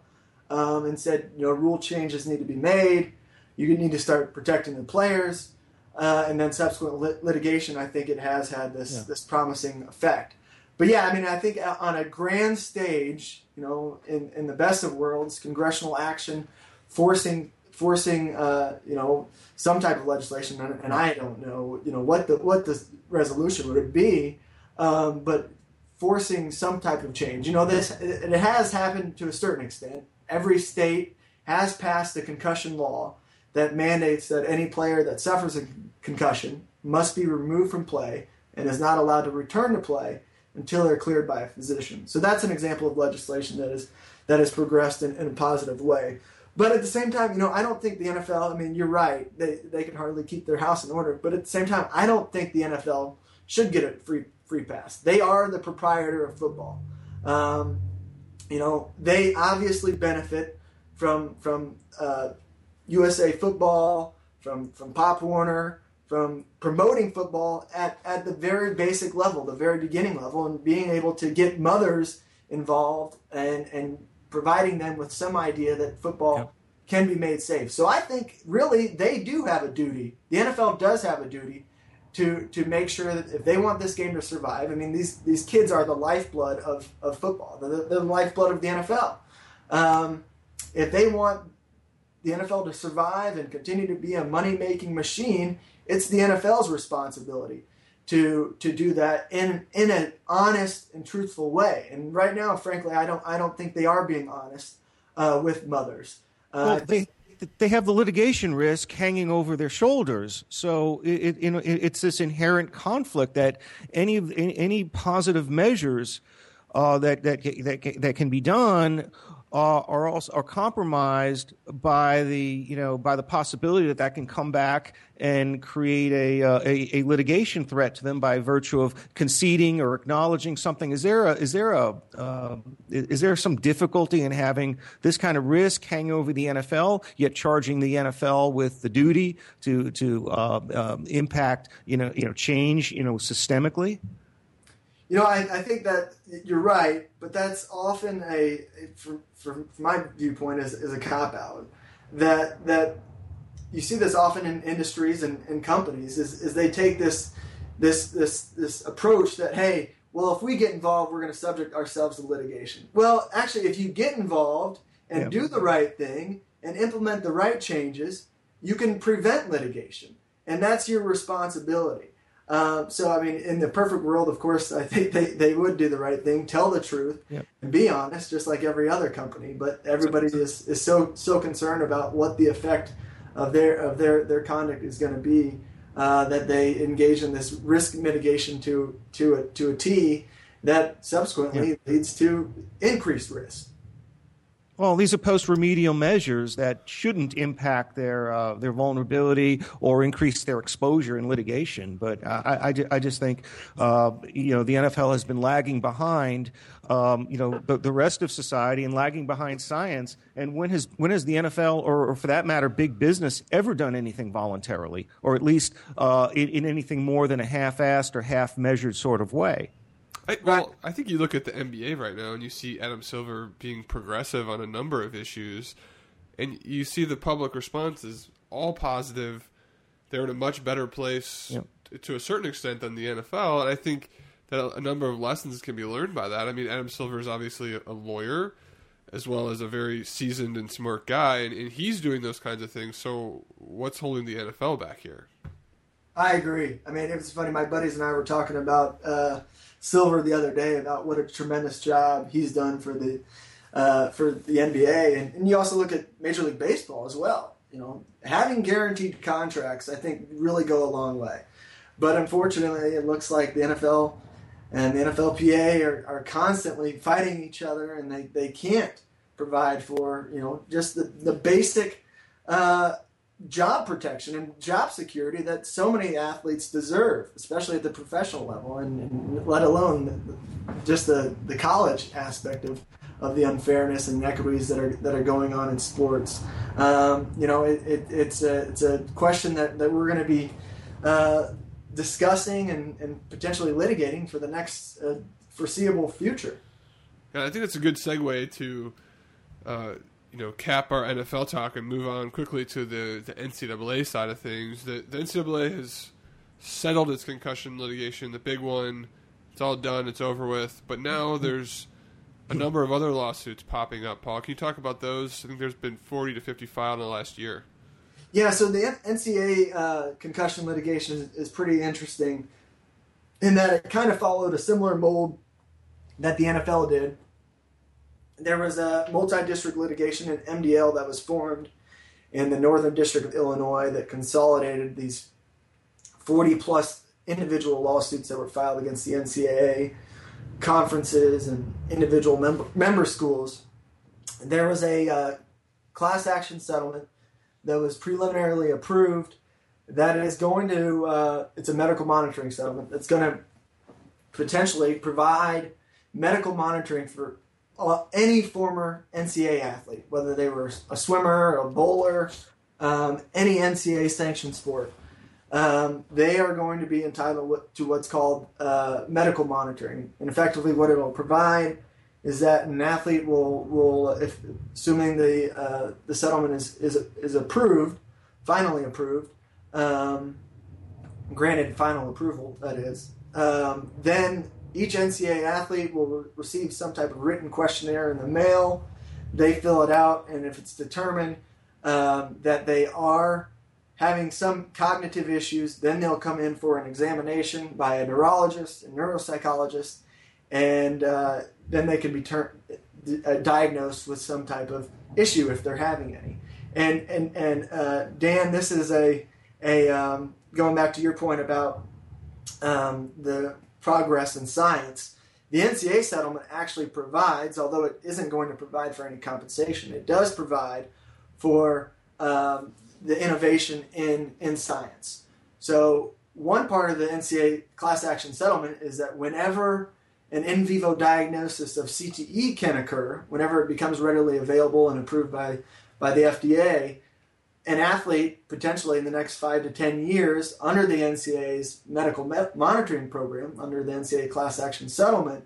um, and said, you know, rule changes need to be made, you need to start protecting the players, uh, and then subsequent lit- litigation, I think it has had this, yeah. this promising effect. But yeah, I mean, I think on a grand stage, you know, in, in the best of worlds, congressional action, forcing forcing uh, you know some type of legislation, and, I don't know, you know, what the what the resolution would it be, um, but forcing some type of change. You know, this it, it has happened to a certain extent. Every state has passed a concussion law that mandates that any player that suffers a concussion must be removed from play and is not allowed to return to play until they're cleared by a physician. So that's an example of legislation that is that has progressed in, in a positive way. But at the same time, you know, I don't think the NFL. I mean, you're right; they they can hardly keep their house in order. But at the same time, I don't think the NFL should get a free free pass. They are the proprietor of football. Um, you know, they obviously benefit from from uh, USA Football, from from Pop Warner, from promoting football at, at the very basic level, the very beginning level, and being able to get mothers involved and, and providing them with some idea that football yep. can be made safe. So I think really they do have a duty. The NFL does have a duty to to make sure that if they want this game to survive, I mean these these kids are the lifeblood of, of football. They're the, the lifeblood of the NFL. Um, if they want the NFL to survive and continue to be a money making machine, it's the NFL's responsibility to to do that in in an honest and truthful way. And right now, frankly, I don't I don't think they are being honest uh, with mothers. Uh, well, they they have the litigation risk hanging over their shoulders. So it, it, it's this inherent conflict that any any positive measures uh, that that that that can be done uh, are also are compromised by the you know by the possibility that that can come back and create a, uh, a, a litigation threat to them by virtue of conceding or acknowledging something. Is there a is there a uh, is there some difficulty in having this kind of risk hang over the NFL, yet charging the NFL with the duty to to uh, um, impact you know you know change you know systemically? You know, I, I think that you're right, but that's often a, from, from my viewpoint, is, is a cop out. That that you see this often in industries and, and companies is, is they take this this this this approach that hey, well, if we get involved, we're going to subject ourselves to litigation. Well, actually, if you get involved and yeah. do the right thing and implement the right changes, you can prevent litigation, and that's your responsibility. Um, so, I mean, in the perfect world, of course, I think they, they would do the right thing, tell the truth, yep. and be honest, just like every other company. But everybody is, is so so concerned about what the effect of their of their, their conduct is going to be uh, that they engage in this risk mitigation to to a, to a T that subsequently yep. leads to increased risk. Well, these are post-remedial measures that shouldn't impact their uh, their vulnerability or increase their exposure in litigation. But I, I, I just think uh, you know the NFL has been lagging behind um, you know the, the, rest of society and lagging behind science. And when has when has the NFL or, or for that matter big business ever done anything voluntarily, or at least uh, in, in anything more than a half-assed or half-measured sort of way? I, well, I think you look at the NBA right now and you see Adam Silver being progressive on a number of issues, and you see the public response is all positive. They're in a much better place yep. to, to a certain extent than the NFL, and I think that a number of lessons can be learned by that. I mean, Adam Silver is obviously a lawyer as well as a very seasoned and smart guy, and, and he's doing those kinds of things. So, what's holding the NFL back here? I agree. I mean, it was funny. My buddies and I were talking about. Uh, Silver the other day about what a tremendous job he's done for the uh, for the NBA, and, and you also look at Major League Baseball as well. You know, having guaranteed contracts, I think, really go a long way. But unfortunately, it looks like the NFL and the NFLPA are, are constantly fighting each other, and they, they can't provide for you know just the the basic uh, job protection and job security that so many athletes deserve, especially at the professional level, and, and let alone just the, the college aspect of, of the unfairness and inequities that are that are going on in sports. Um, you know, it, it, it's a it's a question that, that we're going to be uh, discussing and, and potentially litigating for the next uh, foreseeable future. Yeah, I think that's a good segue to. Uh, you know cap our NFL talk and move on quickly to the, the NCAA side of things. The, the NCAA has settled its concussion litigation, the big one. It's all done. It's over with. But now there's a number of other lawsuits popping up. Paul, can you talk about those? I think there's been 40 to 50 filed in the last year. Yeah, so the NCAA uh, concussion litigation is, is pretty interesting in that it kind of followed a similar mold that the NFL did there was a multi-district litigation in MDL that was formed in the Northern District of Illinois that consolidated these 40 plus individual lawsuits that were filed against the NCAA, conferences, and individual member, member schools. There was a uh, class action settlement that was preliminarily approved that is going to, uh, it's a medical monitoring settlement that's going to potentially provide medical monitoring for any former NCAA athlete, whether they were a swimmer, a bowler, um, any NCAA sanctioned sport. um, they are going to be entitled to what's called uh, medical monitoring. And effectively, what it will provide is that an athlete will, will if, assuming the, uh, the settlement is, is, is approved, finally approved, um, granted final approval, that is, um, then each NCAA athlete will re- receive some type of written questionnaire in the mail. They fill it out, and if it's determined um, that they are having some cognitive issues, then they'll come in for an examination by a neurologist, a neuropsychologist, and uh, then they can be ter- uh, diagnosed with some type of issue if they're having any. And and and uh, Dan, this is a a um, going back to your point about um, the progress in science. The NCA settlement actually provides, although it isn't going to provide for any compensation, it does provide for um, the innovation in, in science. So, one part of the NCA class action settlement is that whenever an in vivo diagnosis of CTE can occur, whenever it becomes readily available and approved by, by the FDA, an athlete potentially in the next five to ten years under the NCAA's medical monitoring program, under the NCAA class action settlement,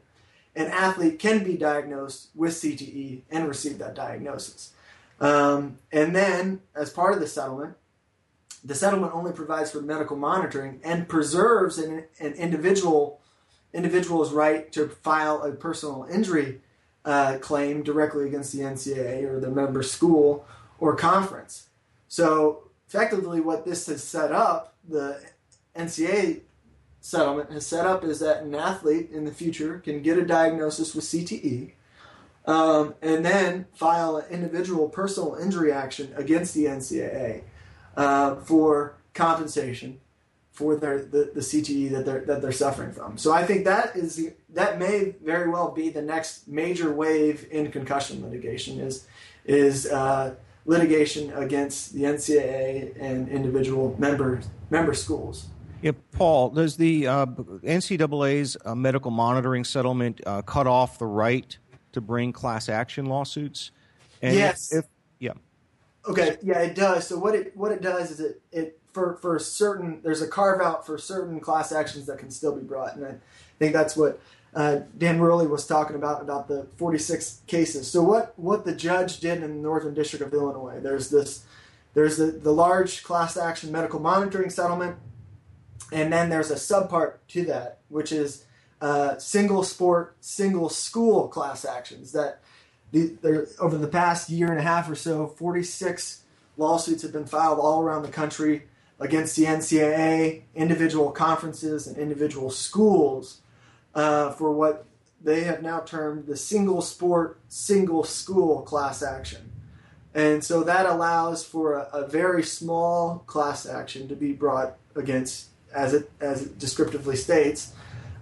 an athlete can be diagnosed with CTE and receive that diagnosis. Um, and then, as part of the settlement, the settlement only provides for medical monitoring and preserves an, an individual individual's right to file a personal injury uh, claim directly against the NCAA or the member school or conference. So, effectively, what this has set up, the NCAA settlement has set up, is that an athlete in the future can get a diagnosis with CTE um, and then file an individual personal injury action against the NCAA uh, for compensation for their the, the CTE that they're that they're suffering from. So I think that is that may very well be the next major wave in concussion litigation is is uh, litigation against the NCAA and individual member member schools. Yeah, Paul, does the uh, NCAA's uh, medical monitoring settlement uh, cut off the right to bring class action lawsuits? And yes. If, if, yeah. Okay. Yeah, it does. So what it what it does is it it for for certain there's a carve out for certain class actions that can still be brought, and I think that's what uh, Dan Werly was talking about about the 46 cases. So what what the judge did in the Northern District of Illinois? There's this there's the, the large class action medical monitoring settlement, and then there's a subpart to that, which is uh, single sport, single school class actions that the, over the past year and a half or so, 46 lawsuits have been filed all around the country against the NCAA, individual conferences, and individual schools uh, for what they have now termed the single sport, single school class action. And so that allows for a, a very small class action to be brought against, as it, as it descriptively states,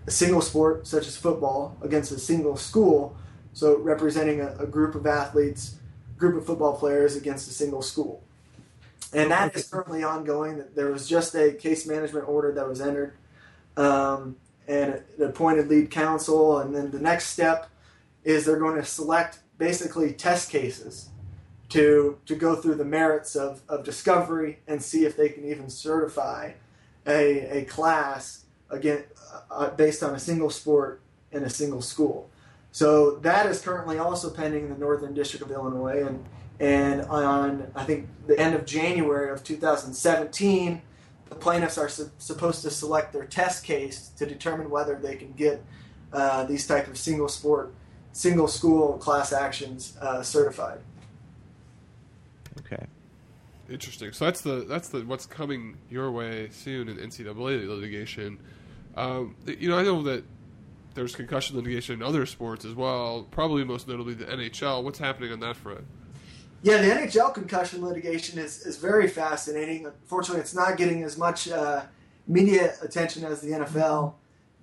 a single sport such as football against a single school, so representing a, a group of athletes, group of football players against a single school. And that is currently ongoing. There was just a case management order that was entered, um, and appointed lead counsel. And then the next step is they're going to select basically test cases to to go through the merits of, of discovery and see if they can even certify a, a class again uh, uh, based on a single sport in a single school. So that is currently also pending in the Northern District of Illinois, and and on I think the end of January of 2017, the plaintiffs are su- supposed to select their test case to determine whether they can get uh, these type of single sport, single school class actions uh, certified. Okay. Interesting. So that's the that's the what's coming your way soon in NCAA litigation. Um, you know, I know that there's concussion litigation in other sports as well. Probably most notably the NHL. What's happening on that front? Yeah, the NHL concussion litigation is, is very fascinating. Unfortunately, it's not getting as much uh, media attention as the NFL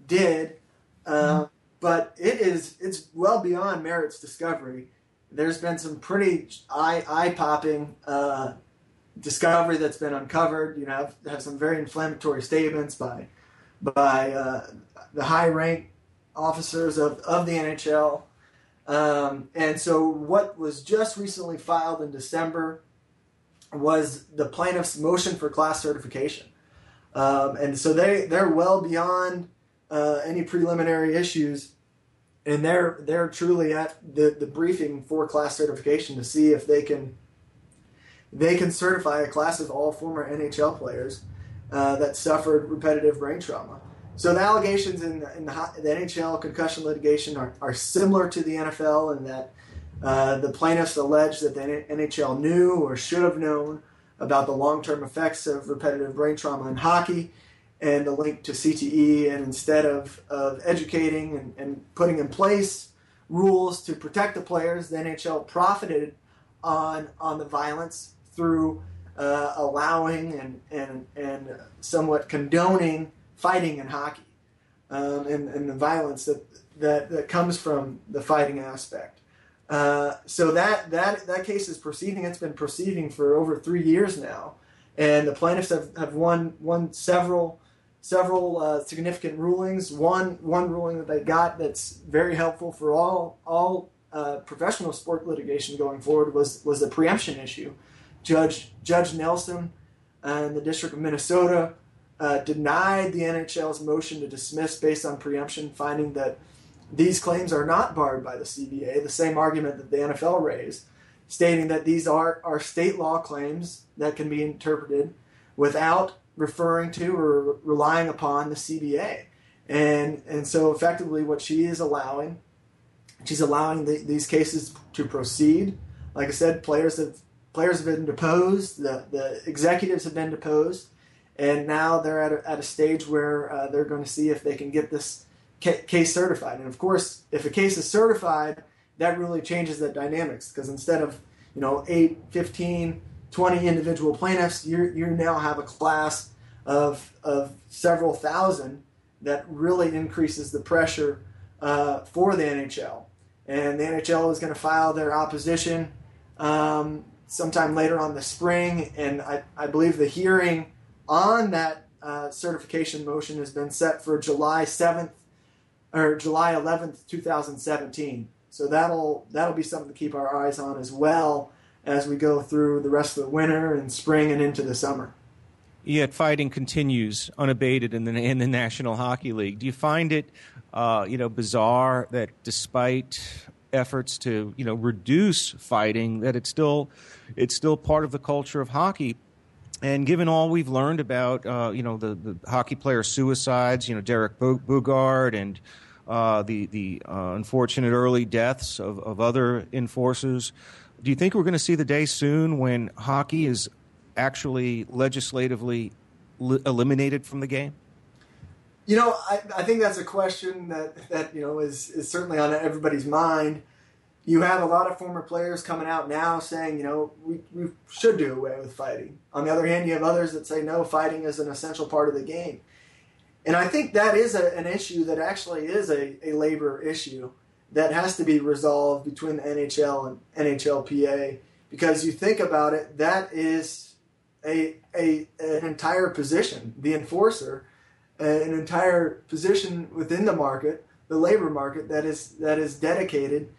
did, uh, but it is it's well beyond merits discovery. There's been some pretty eye eye popping uh, discovery that's been uncovered. You know, have, have some very inflammatory statements by by uh, the high rank officers of, of the NHL. Um, and so, what was just recently filed in December was the plaintiff's motion for class certification. Um, and so they they're well beyond uh, any preliminary issues, and they're they're truly at the, the briefing for class certification to see if they can they can certify a class of all former NHL players uh, that suffered repetitive brain trauma. So the allegations in, the, in the, the NHL concussion litigation are, are similar to the NFL in that uh, the plaintiffs allege that the NHL knew or should have known about the long-term effects of repetitive brain trauma in hockey and the link to CTE. And instead of, of educating and, and putting in place rules to protect the players, the NHL profited on on the violence through uh, allowing and, and and somewhat condoning fighting in hockey um, and, and the violence that, that that comes from the fighting aspect. Uh, so that that that case is proceeding. It's been proceeding for over three years now, and the plaintiffs have, have won won several several uh, significant rulings. One one ruling that they got that's very helpful for all all uh, professional sport litigation going forward was was the preemption issue. Judge Judge Nelson in the District of Minnesota uh, denied the NHL's motion to dismiss based on preemption, finding that these claims are not barred by the CBA, the same argument that the NFL raised, stating that these are, are state law claims that can be interpreted without referring to or relying upon the CBA. And, and so effectively what she is allowing, she's allowing the, these cases to proceed. Like I said, players have, players have been deposed, the, the executives have been deposed, and now they're at a, at a stage where uh, they're going to see if they can get this case certified. And of course, if a case is certified, that really changes the dynamics because instead of you know 8, 15, 20 individual plaintiffs, you you now have a class of of several thousand that really increases the pressure uh, for the NHL. And the NHL is going to file their opposition um, sometime later on the spring, and I, I believe the hearing on that uh, certification motion has been set for July 7th or July 11th, 2017. So that'll that'll be something to keep our eyes on as well as we go through the rest of the winter and spring and into the summer. Yet fighting continues unabated in the in the National Hockey League. Do you find it, uh, you know, bizarre that despite efforts to you know reduce fighting, that it's still it's still part of the culture of hockey? And given all we've learned about, uh, you know, the, the hockey player suicides, you know, Derek Boogaard and uh, the the uh, unfortunate early deaths of, of other enforcers. Do you think we're going to see the day soon when hockey is actually legislatively li- eliminated from the game? You know, I, I think that's a question that, that you know is, is certainly on everybody's mind. You have a lot of former players coming out now saying, you know, we, we should do away with fighting. On the other hand, you have others that say, no, fighting is an essential part of the game. And I think that is a, an issue that actually is a, a labor issue that has to be resolved between the NHL and NHLPA because you think about it, that is a, a an entire position, the enforcer, an entire position within the market, the labor market that is that is dedicated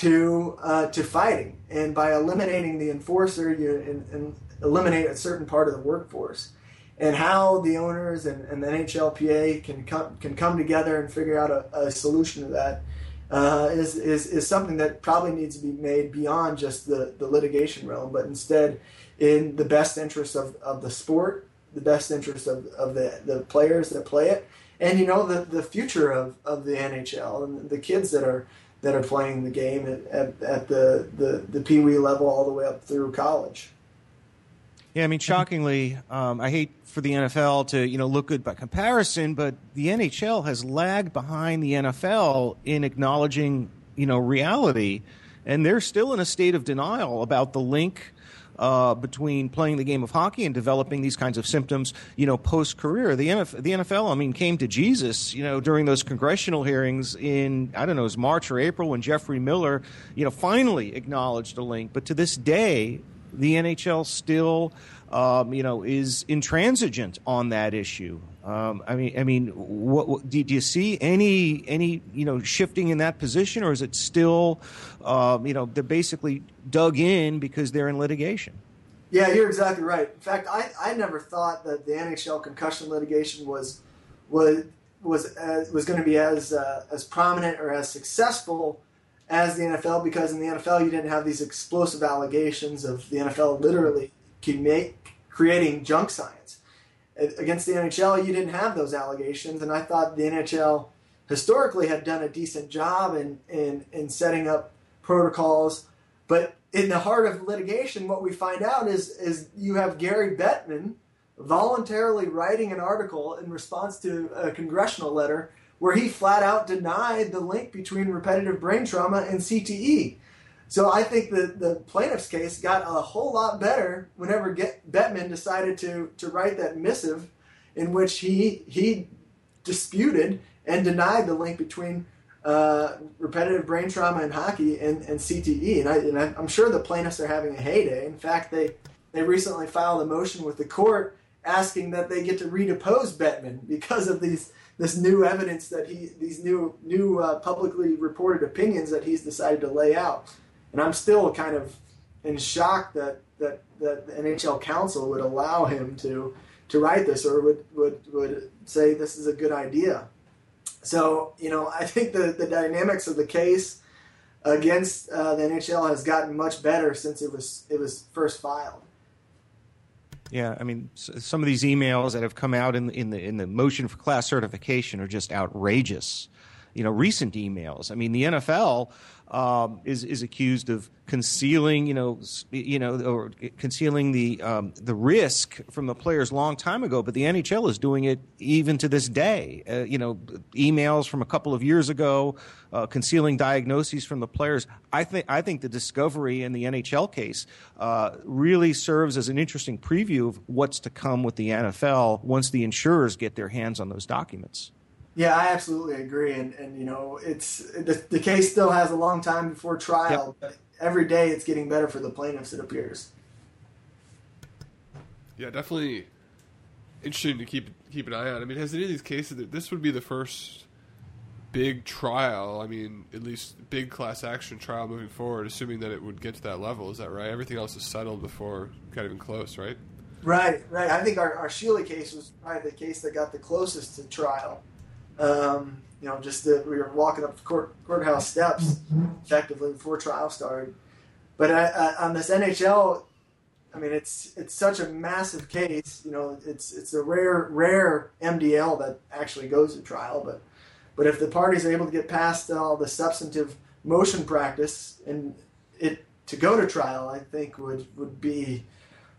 to uh, to fighting. And by eliminating the enforcer, you and, and eliminate a certain part of the workforce and how the owners and, and the NHLPA can come can come together and figure out a, a solution to that uh, is, is is something that probably needs to be made beyond just the, the litigation realm, but instead in the best interest of, of the sport, the best interest of, of the, the players that play it, and you know the, the future of, of the NHL and the kids that are that are playing the game at, at, at the, the, the pee wee level all the way up through college. Yeah, I mean, shockingly, um, I hate for the NFL to you know look good by comparison, but the NHL has lagged behind the NFL in acknowledging you know reality, and they're still in a state of denial about the link. Uh, between playing the game of hockey and developing these kinds of symptoms, you know, post career, the NFL, the NFL, I mean, came to Jesus, you know, during those congressional hearings in I don't know, it was March or April when Jeffrey Miller, you know, finally acknowledged a link. But to this day, the NHL still, um, you know, is intransigent on that issue. Um, I mean, I mean, what, what, do, you see any any you know shifting in that position, or is it still, uh, you know, they're basically dug in because they're in litigation? Yeah, you're exactly right. In fact, I, I never thought that the NHL concussion litigation was was was as, was going to be as uh, as prominent or as successful as the NFL because in the NFL you didn't have these explosive allegations of the NFL literally creating junk science. Against the NHL, you didn't have those allegations, and I thought the NHL historically had done a decent job in, in, in setting up protocols. But in the heart of litigation, what we find out is, is you have Gary Bettman voluntarily writing an article in response to a congressional letter where he flat out denied the link between repetitive brain trauma and CTE. So I think the, the plaintiff's case got a whole lot better whenever Get, Bettman decided to, to write that missive in which he, he disputed and denied the link between uh, repetitive brain trauma in hockey and, and CTE. And, I, and I'm sure the plaintiffs are having a heyday. In fact, they, they recently filed a motion with the court asking that they get to redepose Bettman because of these this new evidence that he these new new uh, publicly reported opinions that he's decided to lay out. And I'm still kind of in shock that that, that the NHL counsel would allow him to to write this or would would would say this is a good idea. So you know I think the the dynamics of the case against uh, the NHL has gotten much better since it was it was first filed. Yeah, I mean, some of these emails that have come out in in the in the motion for class certification are just outrageous. You know, recent emails. I mean, the NFL um, is is accused of concealing, you know, you know, or concealing the um, the risk from the players long time ago. But the NHL is doing it even to this day. Uh, you know, emails from a couple of years ago, uh, concealing diagnoses from the players. I think I think the discovery in the NHL case uh, really serves as an interesting preview of what's to come with the NFL once the insurers get their hands on those documents. Yeah, I absolutely agree, and and you know, it's the, the case still has a long time before trial, yep. but every day it's getting better for the plaintiffs. It appears. Yeah, definitely interesting to keep keep an eye on. I mean, has any of these cases that this would be the first big trial? I mean, at least big class action trial moving forward, assuming that it would get to that level. Is that right? Everything else is settled before got even close, right? Right, right. I think our, our Sheely case was probably the case that got the closest to trial. Um, you know, just that we were walking up the court, courthouse steps effectively before trial started. But I, I, on this NHL, I mean, it's it's such a massive case. You know, it's it's a rare rare MDL that actually goes to trial. But but if the parties are able to get past all the substantive motion practice and it to go to trial, I think would would be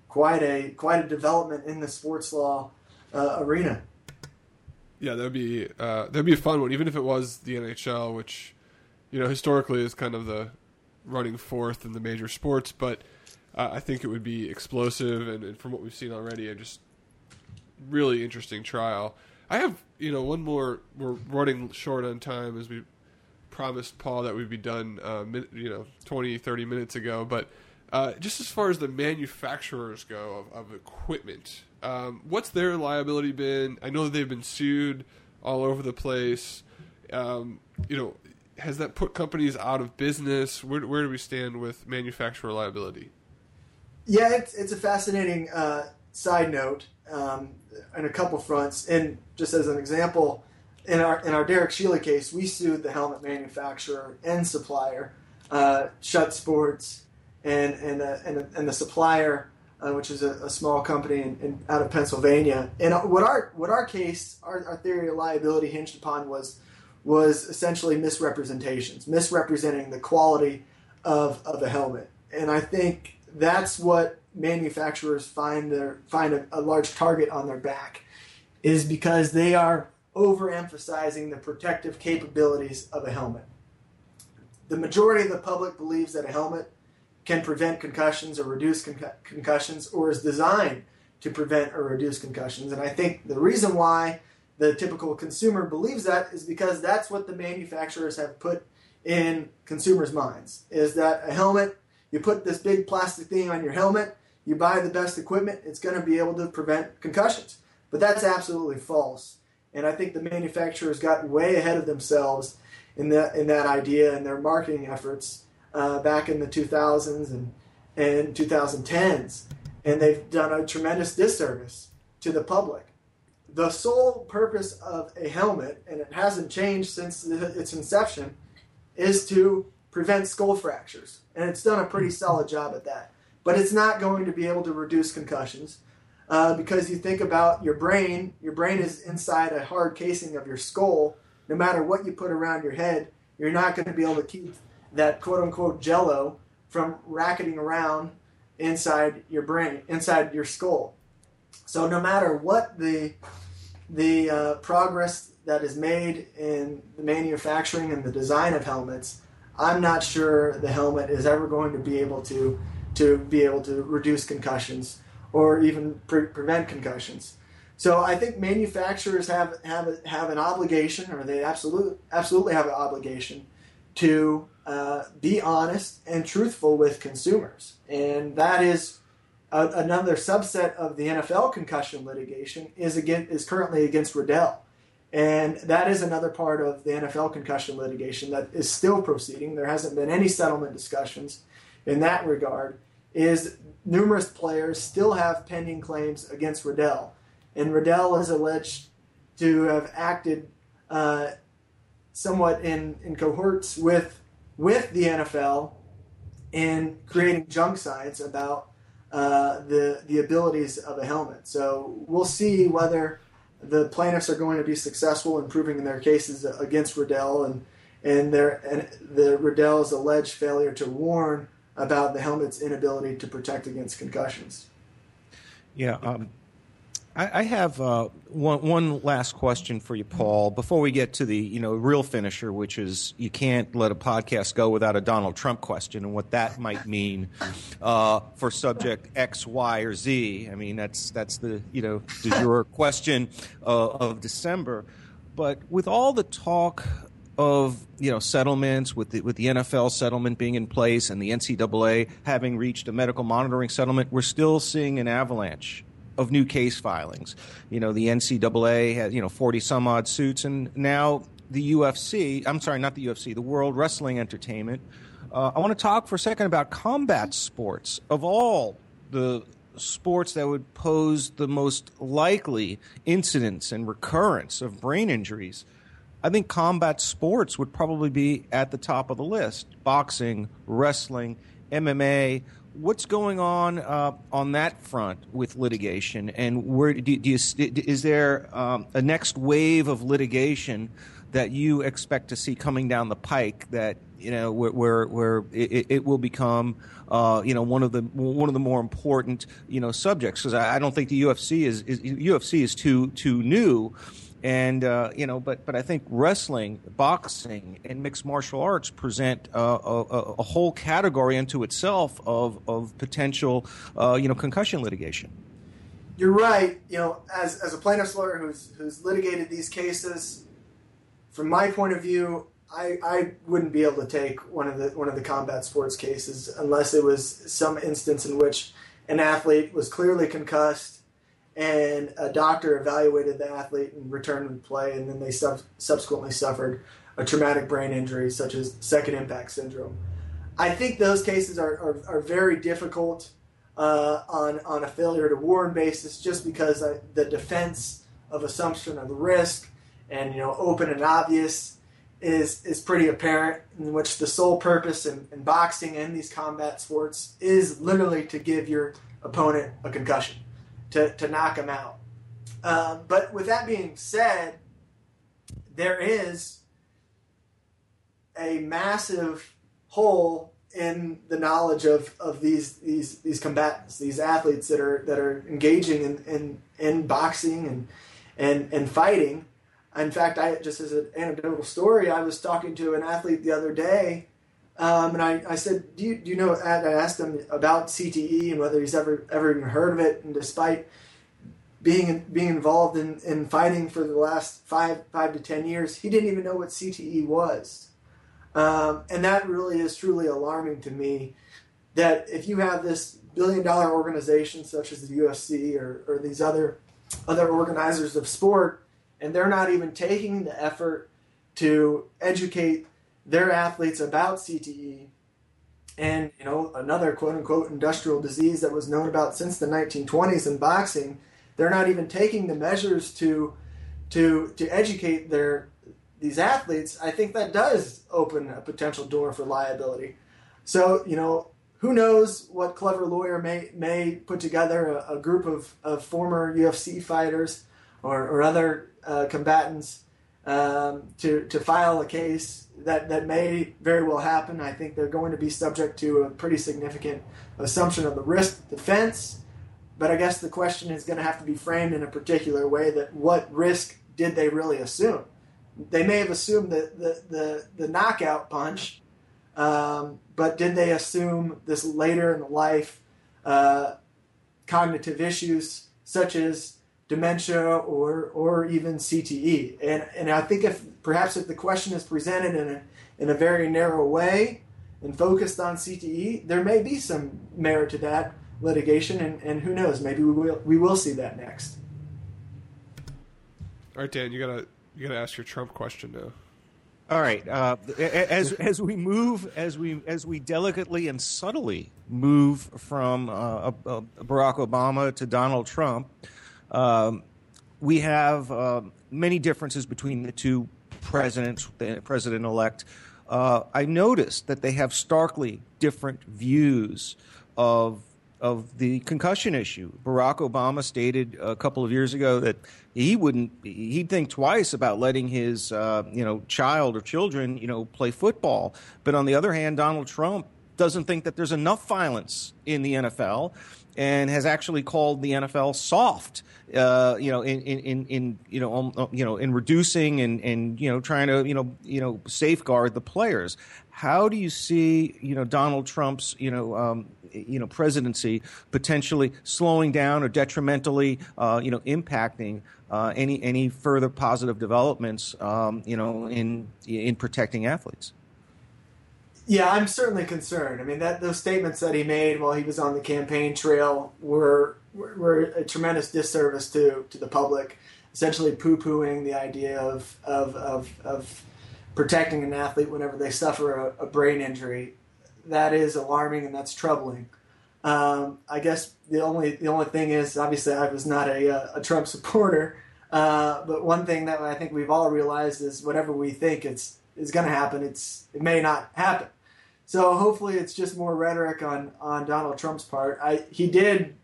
quite a quite a development in the sports law uh, arena. Yeah, that'd be uh, that'd be a fun one, even if it was the NHL, which you know historically is kind of the running fourth in the major sports. But uh, I think it would be explosive, and, and, from what we've seen already, a just really interesting trial. I have you know one more. We're running short on time as we promised Paul that we'd be done. Uh, you know, 20, 30 minutes ago, but. Uh, just as far as the manufacturers go of, of equipment, um, what's their liability been? I know that they've been sued all over the place. Um, you know, has that put companies out of business? Where, where do we stand with manufacturer liability? Yeah, it's, it's a fascinating uh, side note um, in a couple fronts. And just as an example, in our in our Derek Sheely case, we sued the helmet manufacturer and supplier, uh, Schutt Sports, and and uh, and, and the supplier uh, which is a, a small company in, in, out of Pennsylvania. And what our what our case, our, our theory of liability hinged upon was was essentially misrepresentations, misrepresenting the quality of, of a helmet. And I think that's what manufacturers find their find a, a large target on their back is because they are overemphasizing the protective capabilities of a helmet. The majority of the public believes that a helmet can prevent concussions or reduce con- concussions or is designed to prevent or reduce concussions. And I think the reason why the typical consumer believes that is because that's what the manufacturers have put in consumers' minds is that a helmet, you put this big plastic thing on your helmet, you buy the best equipment, it's going to be able to prevent concussions. But that's absolutely false. And I think the manufacturers got way ahead of themselves in that in that idea and their marketing efforts uh, back in the 2000s and, and 2010s. and they've done a tremendous disservice to the public. The sole purpose of a helmet, and it hasn't changed since its inception, is to prevent skull fractures. And it's done a pretty solid job at that. But it's not going to be able to reduce concussions uh, because you think about your brain, your brain is inside a hard casing of your skull. No matter what you put around your head, you're not going to be able to keep that quote unquote jello from racketing around inside your brain, inside your skull. So no matter what the the uh, progress that is made in the manufacturing and the design of helmets, I'm not sure the helmet is ever going to be able to to be able to reduce concussions or even pre- prevent concussions. So I think manufacturers have have have an obligation, or they absolutely absolutely have an obligation to uh, be honest and truthful with consumers, and that is a, another subset of the NFL concussion litigation is again is currently against Riddell, and that is another part of the NFL concussion litigation that is still proceeding. There hasn't been any settlement discussions in that regard. Is numerous players still have pending claims against Riddell, and Riddell is alleged to have acted uh, somewhat in, in cohorts with with the NFL in creating junk science about uh, the the abilities of a helmet. So we'll see whether the plaintiffs are going to be successful in proving their cases against Riddell and and their and the Riddell's alleged failure to warn about the helmet's inability to protect against concussions. Yeah, um, I, I, have uh, one, one last question for you, Paul. Before we get to the you know real finisher, which is you can't let a podcast go without a Donald Trump question and what that might mean uh, for subject X, Y, or Z. I mean, that's that's the you know de jour [laughs] question uh, of December. But with all the talk of you know settlements with the, with the NFL settlement being in place and the NCAA having reached a medical monitoring settlement, we're still seeing an avalanche of new case filings. You know, the NCAA had you know forty some odd suits, and now the UFC. I'm sorry, not the UFC. The World Wrestling Entertainment. Uh, I want to talk for a second about combat sports. Of all the sports that would pose the most likely incidence and recurrence of brain injuries, I think combat sports would probably be at the top of the list. Boxing, wrestling, MMA. What's going on uh, on that front with litigation, and where do, do you, is there um, a next wave of litigation that you expect to see coming down the pike that you know where where, where it, it, will become uh, you know one of the one of the more important you know subjects? Because I, I, don't think the UFC is, is UFC is too too new and uh, you know, but but I think wrestling, boxing, and mixed martial arts present uh, a, a, whole category unto itself of of potential, uh, you know, concussion litigation. You're right. You know, as as a plaintiff's lawyer who's who's litigated these cases, from my point of view, I, I wouldn't be able to take one of the one of the combat sports cases unless it was some instance in which an athlete was clearly concussed and a doctor evaluated the athlete and returned to play, and then they sub- subsequently suffered a traumatic brain injury such as second impact syndrome. I think those cases are, are, are very difficult uh, on, on a failure to warn basis just because I, the defense of assumption of risk and you know open and obvious is is pretty apparent in which the sole purpose in, in boxing and these combat sports is literally to give your opponent a concussion to, to knock him out. Um, but with that being said, there is a massive hole in the knowledge of, of these these these combatants, these athletes that are that are engaging in, in, in boxing and and and fighting. In fact, I just as an anecdotal story, I was talking to an athlete the other day um, and I, I said, do you, do you know, I asked him about CTE and whether he's ever, ever even heard of it. And despite being, being involved in, in fighting for the last five, five to 10 years, he didn't even know what CTE was. Um, and that really is truly alarming to me that if you have this billion dollar organization such as the UFC or, or these other, other organizers of sport, and they're not even taking the effort to educate their athletes about CTE and you know another quote unquote industrial disease that was known about since the 1920s in boxing. They're not even taking the measures to to to educate their these athletes. I think that does open a potential door for liability. So you know who knows what clever lawyer may may put together a, a group of, of former UFC fighters or, or other uh, combatants um, to to file a case that that may very well happen. I think they're going to be subject to a pretty significant assumption of the risk defense. But I guess the question is going to have to be framed in a particular way that what risk did they really assume? They may have assumed the, the, the, the knockout punch, um, but did they assume this later in life uh, cognitive issues such as dementia or or even CTE. And and I think if perhaps if the question is presented in a in a very narrow way and focused on CTE, there may be some merit to that litigation, and, and who knows, maybe we will we will see that next. All right, Dan, you gotta you gotta ask your Trump question now. All right. Uh, as as we move, as we as we delicately and subtly move from uh, uh, Barack Obama to Donald Trump, um, we have uh, many differences between the two presidents, the president elect. Uh, I noticed that they have starkly different views of of the concussion issue. Barack Obama stated a couple of years ago that he wouldn't he'd think twice about letting his uh, you know child or children you know play football. But on the other hand, Donald Trump doesn't think that there's enough violence in the NFL and has actually called the NFL soft. Uh, you know, in, in, in you know, um, you know, in reducing and, and you know, trying to you know, you know, safeguard the players. How do you see you know Donald Trump's you know um, you know presidency potentially slowing down or detrimentally uh, you know impacting uh, any any further positive developments um, you know in in protecting athletes? Yeah, I'm certainly concerned. I mean, that those statements that he made while he was on the campaign trail were were, a tremendous disservice to to the public. Essentially, poo pooing the idea of, of of of protecting an athlete whenever they suffer a, a brain injury. That is alarming and that's troubling. Um, I guess the only the only thing is, obviously, I was not a, a Trump supporter. Uh, but one thing that I think we've all realized is whatever we think it's is going to happen, it's it may not happen. So hopefully it's just more rhetoric on, on Donald Trump's part. I, he did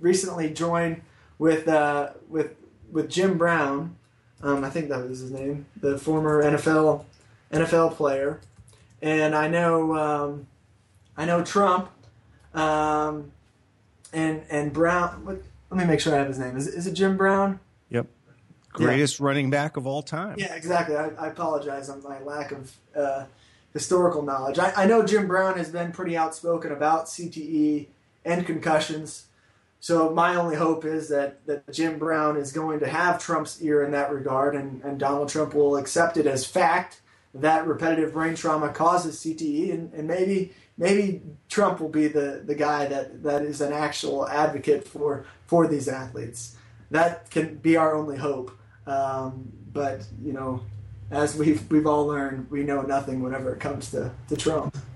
recently join with uh, with with Jim Brown. Um, I think that was his name, the former NFL NFL player. And I know um, I know Trump um, and and Brown. What, let me make sure I have his name. Is, is it Jim Brown? Yep. Greatest yeah. running back of all time. Yeah, exactly. I, I apologize on my lack of uh, historical knowledge. I, I know Jim Brown has been pretty outspoken about CTE and concussions. So my only hope is that, that Jim Brown is going to have Trump's ear in that regard, and, and Donald Trump will accept it as fact that repetitive brain trauma causes CTE, and, and maybe maybe Trump will be the, the guy that, that is an actual advocate for for these athletes. That can be our only hope. Um, but you know, as we've we've all learned, we know nothing whenever it comes to, to Trump. [laughs]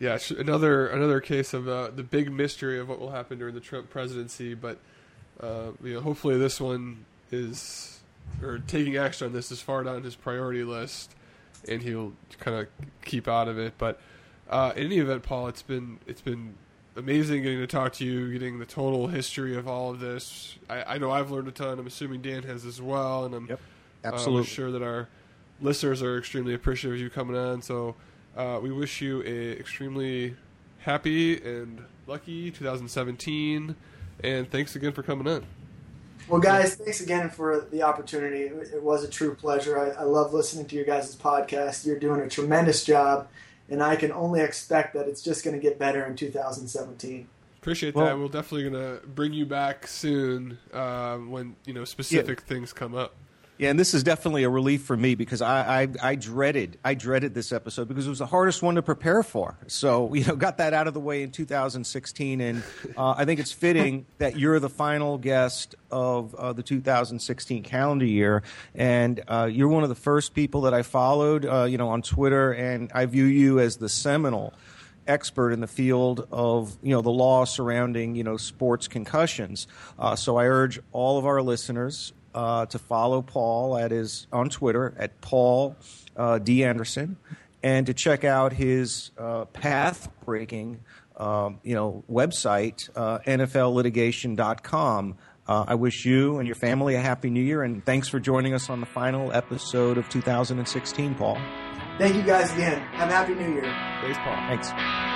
Yeah, another another case of uh, the big mystery of what will happen during the Trump presidency. But uh, you know, hopefully this one is or taking action on this is far down his priority list, and he'll kind of keep out of it. But uh, in any event, Paul, it's been it's been amazing getting to talk to you, getting the total history of all of this. I, I know I've learned a ton. I'm assuming Dan has as well, and I'm yep. Absolutely. Uh, sure that our listeners are extremely appreciative of you coming on. So uh, we wish you a extremely happy and lucky 2017. And thanks again for coming on. Well, guys, thanks again for the opportunity. It was a true pleasure. I, I love listening to your guys' podcast. You're doing a tremendous job, and I can only expect that it's just going to get better in 2017. Appreciate well, that. We're definitely going to bring you back soon uh, when you know specific yeah. things come up. Yeah, and this is definitely a relief for me because I, I, I dreaded I dreaded this episode because it was the hardest one to prepare for. So [laughs] you know, got that out of the way in 2016, and uh, I think it's fitting [laughs] that you're the final guest of uh, the 2016 calendar year, and uh, you're one of the first people that I followed, uh, you know, on Twitter, and I view you as the seminal expert in the field of you know the law surrounding you know sports concussions. Uh, so I urge all of our listeners uh, to follow Paul at his on Twitter at Paul uh, D Anderson, and to check out his uh, path breaking um, you know website uh, NFLlitigation.com. Uh, I wish you and your family a happy new year, and thanks for joining us on the final episode of 2016, Paul. Thank you guys again. Have a happy new year. Thanks, Paul. Thanks.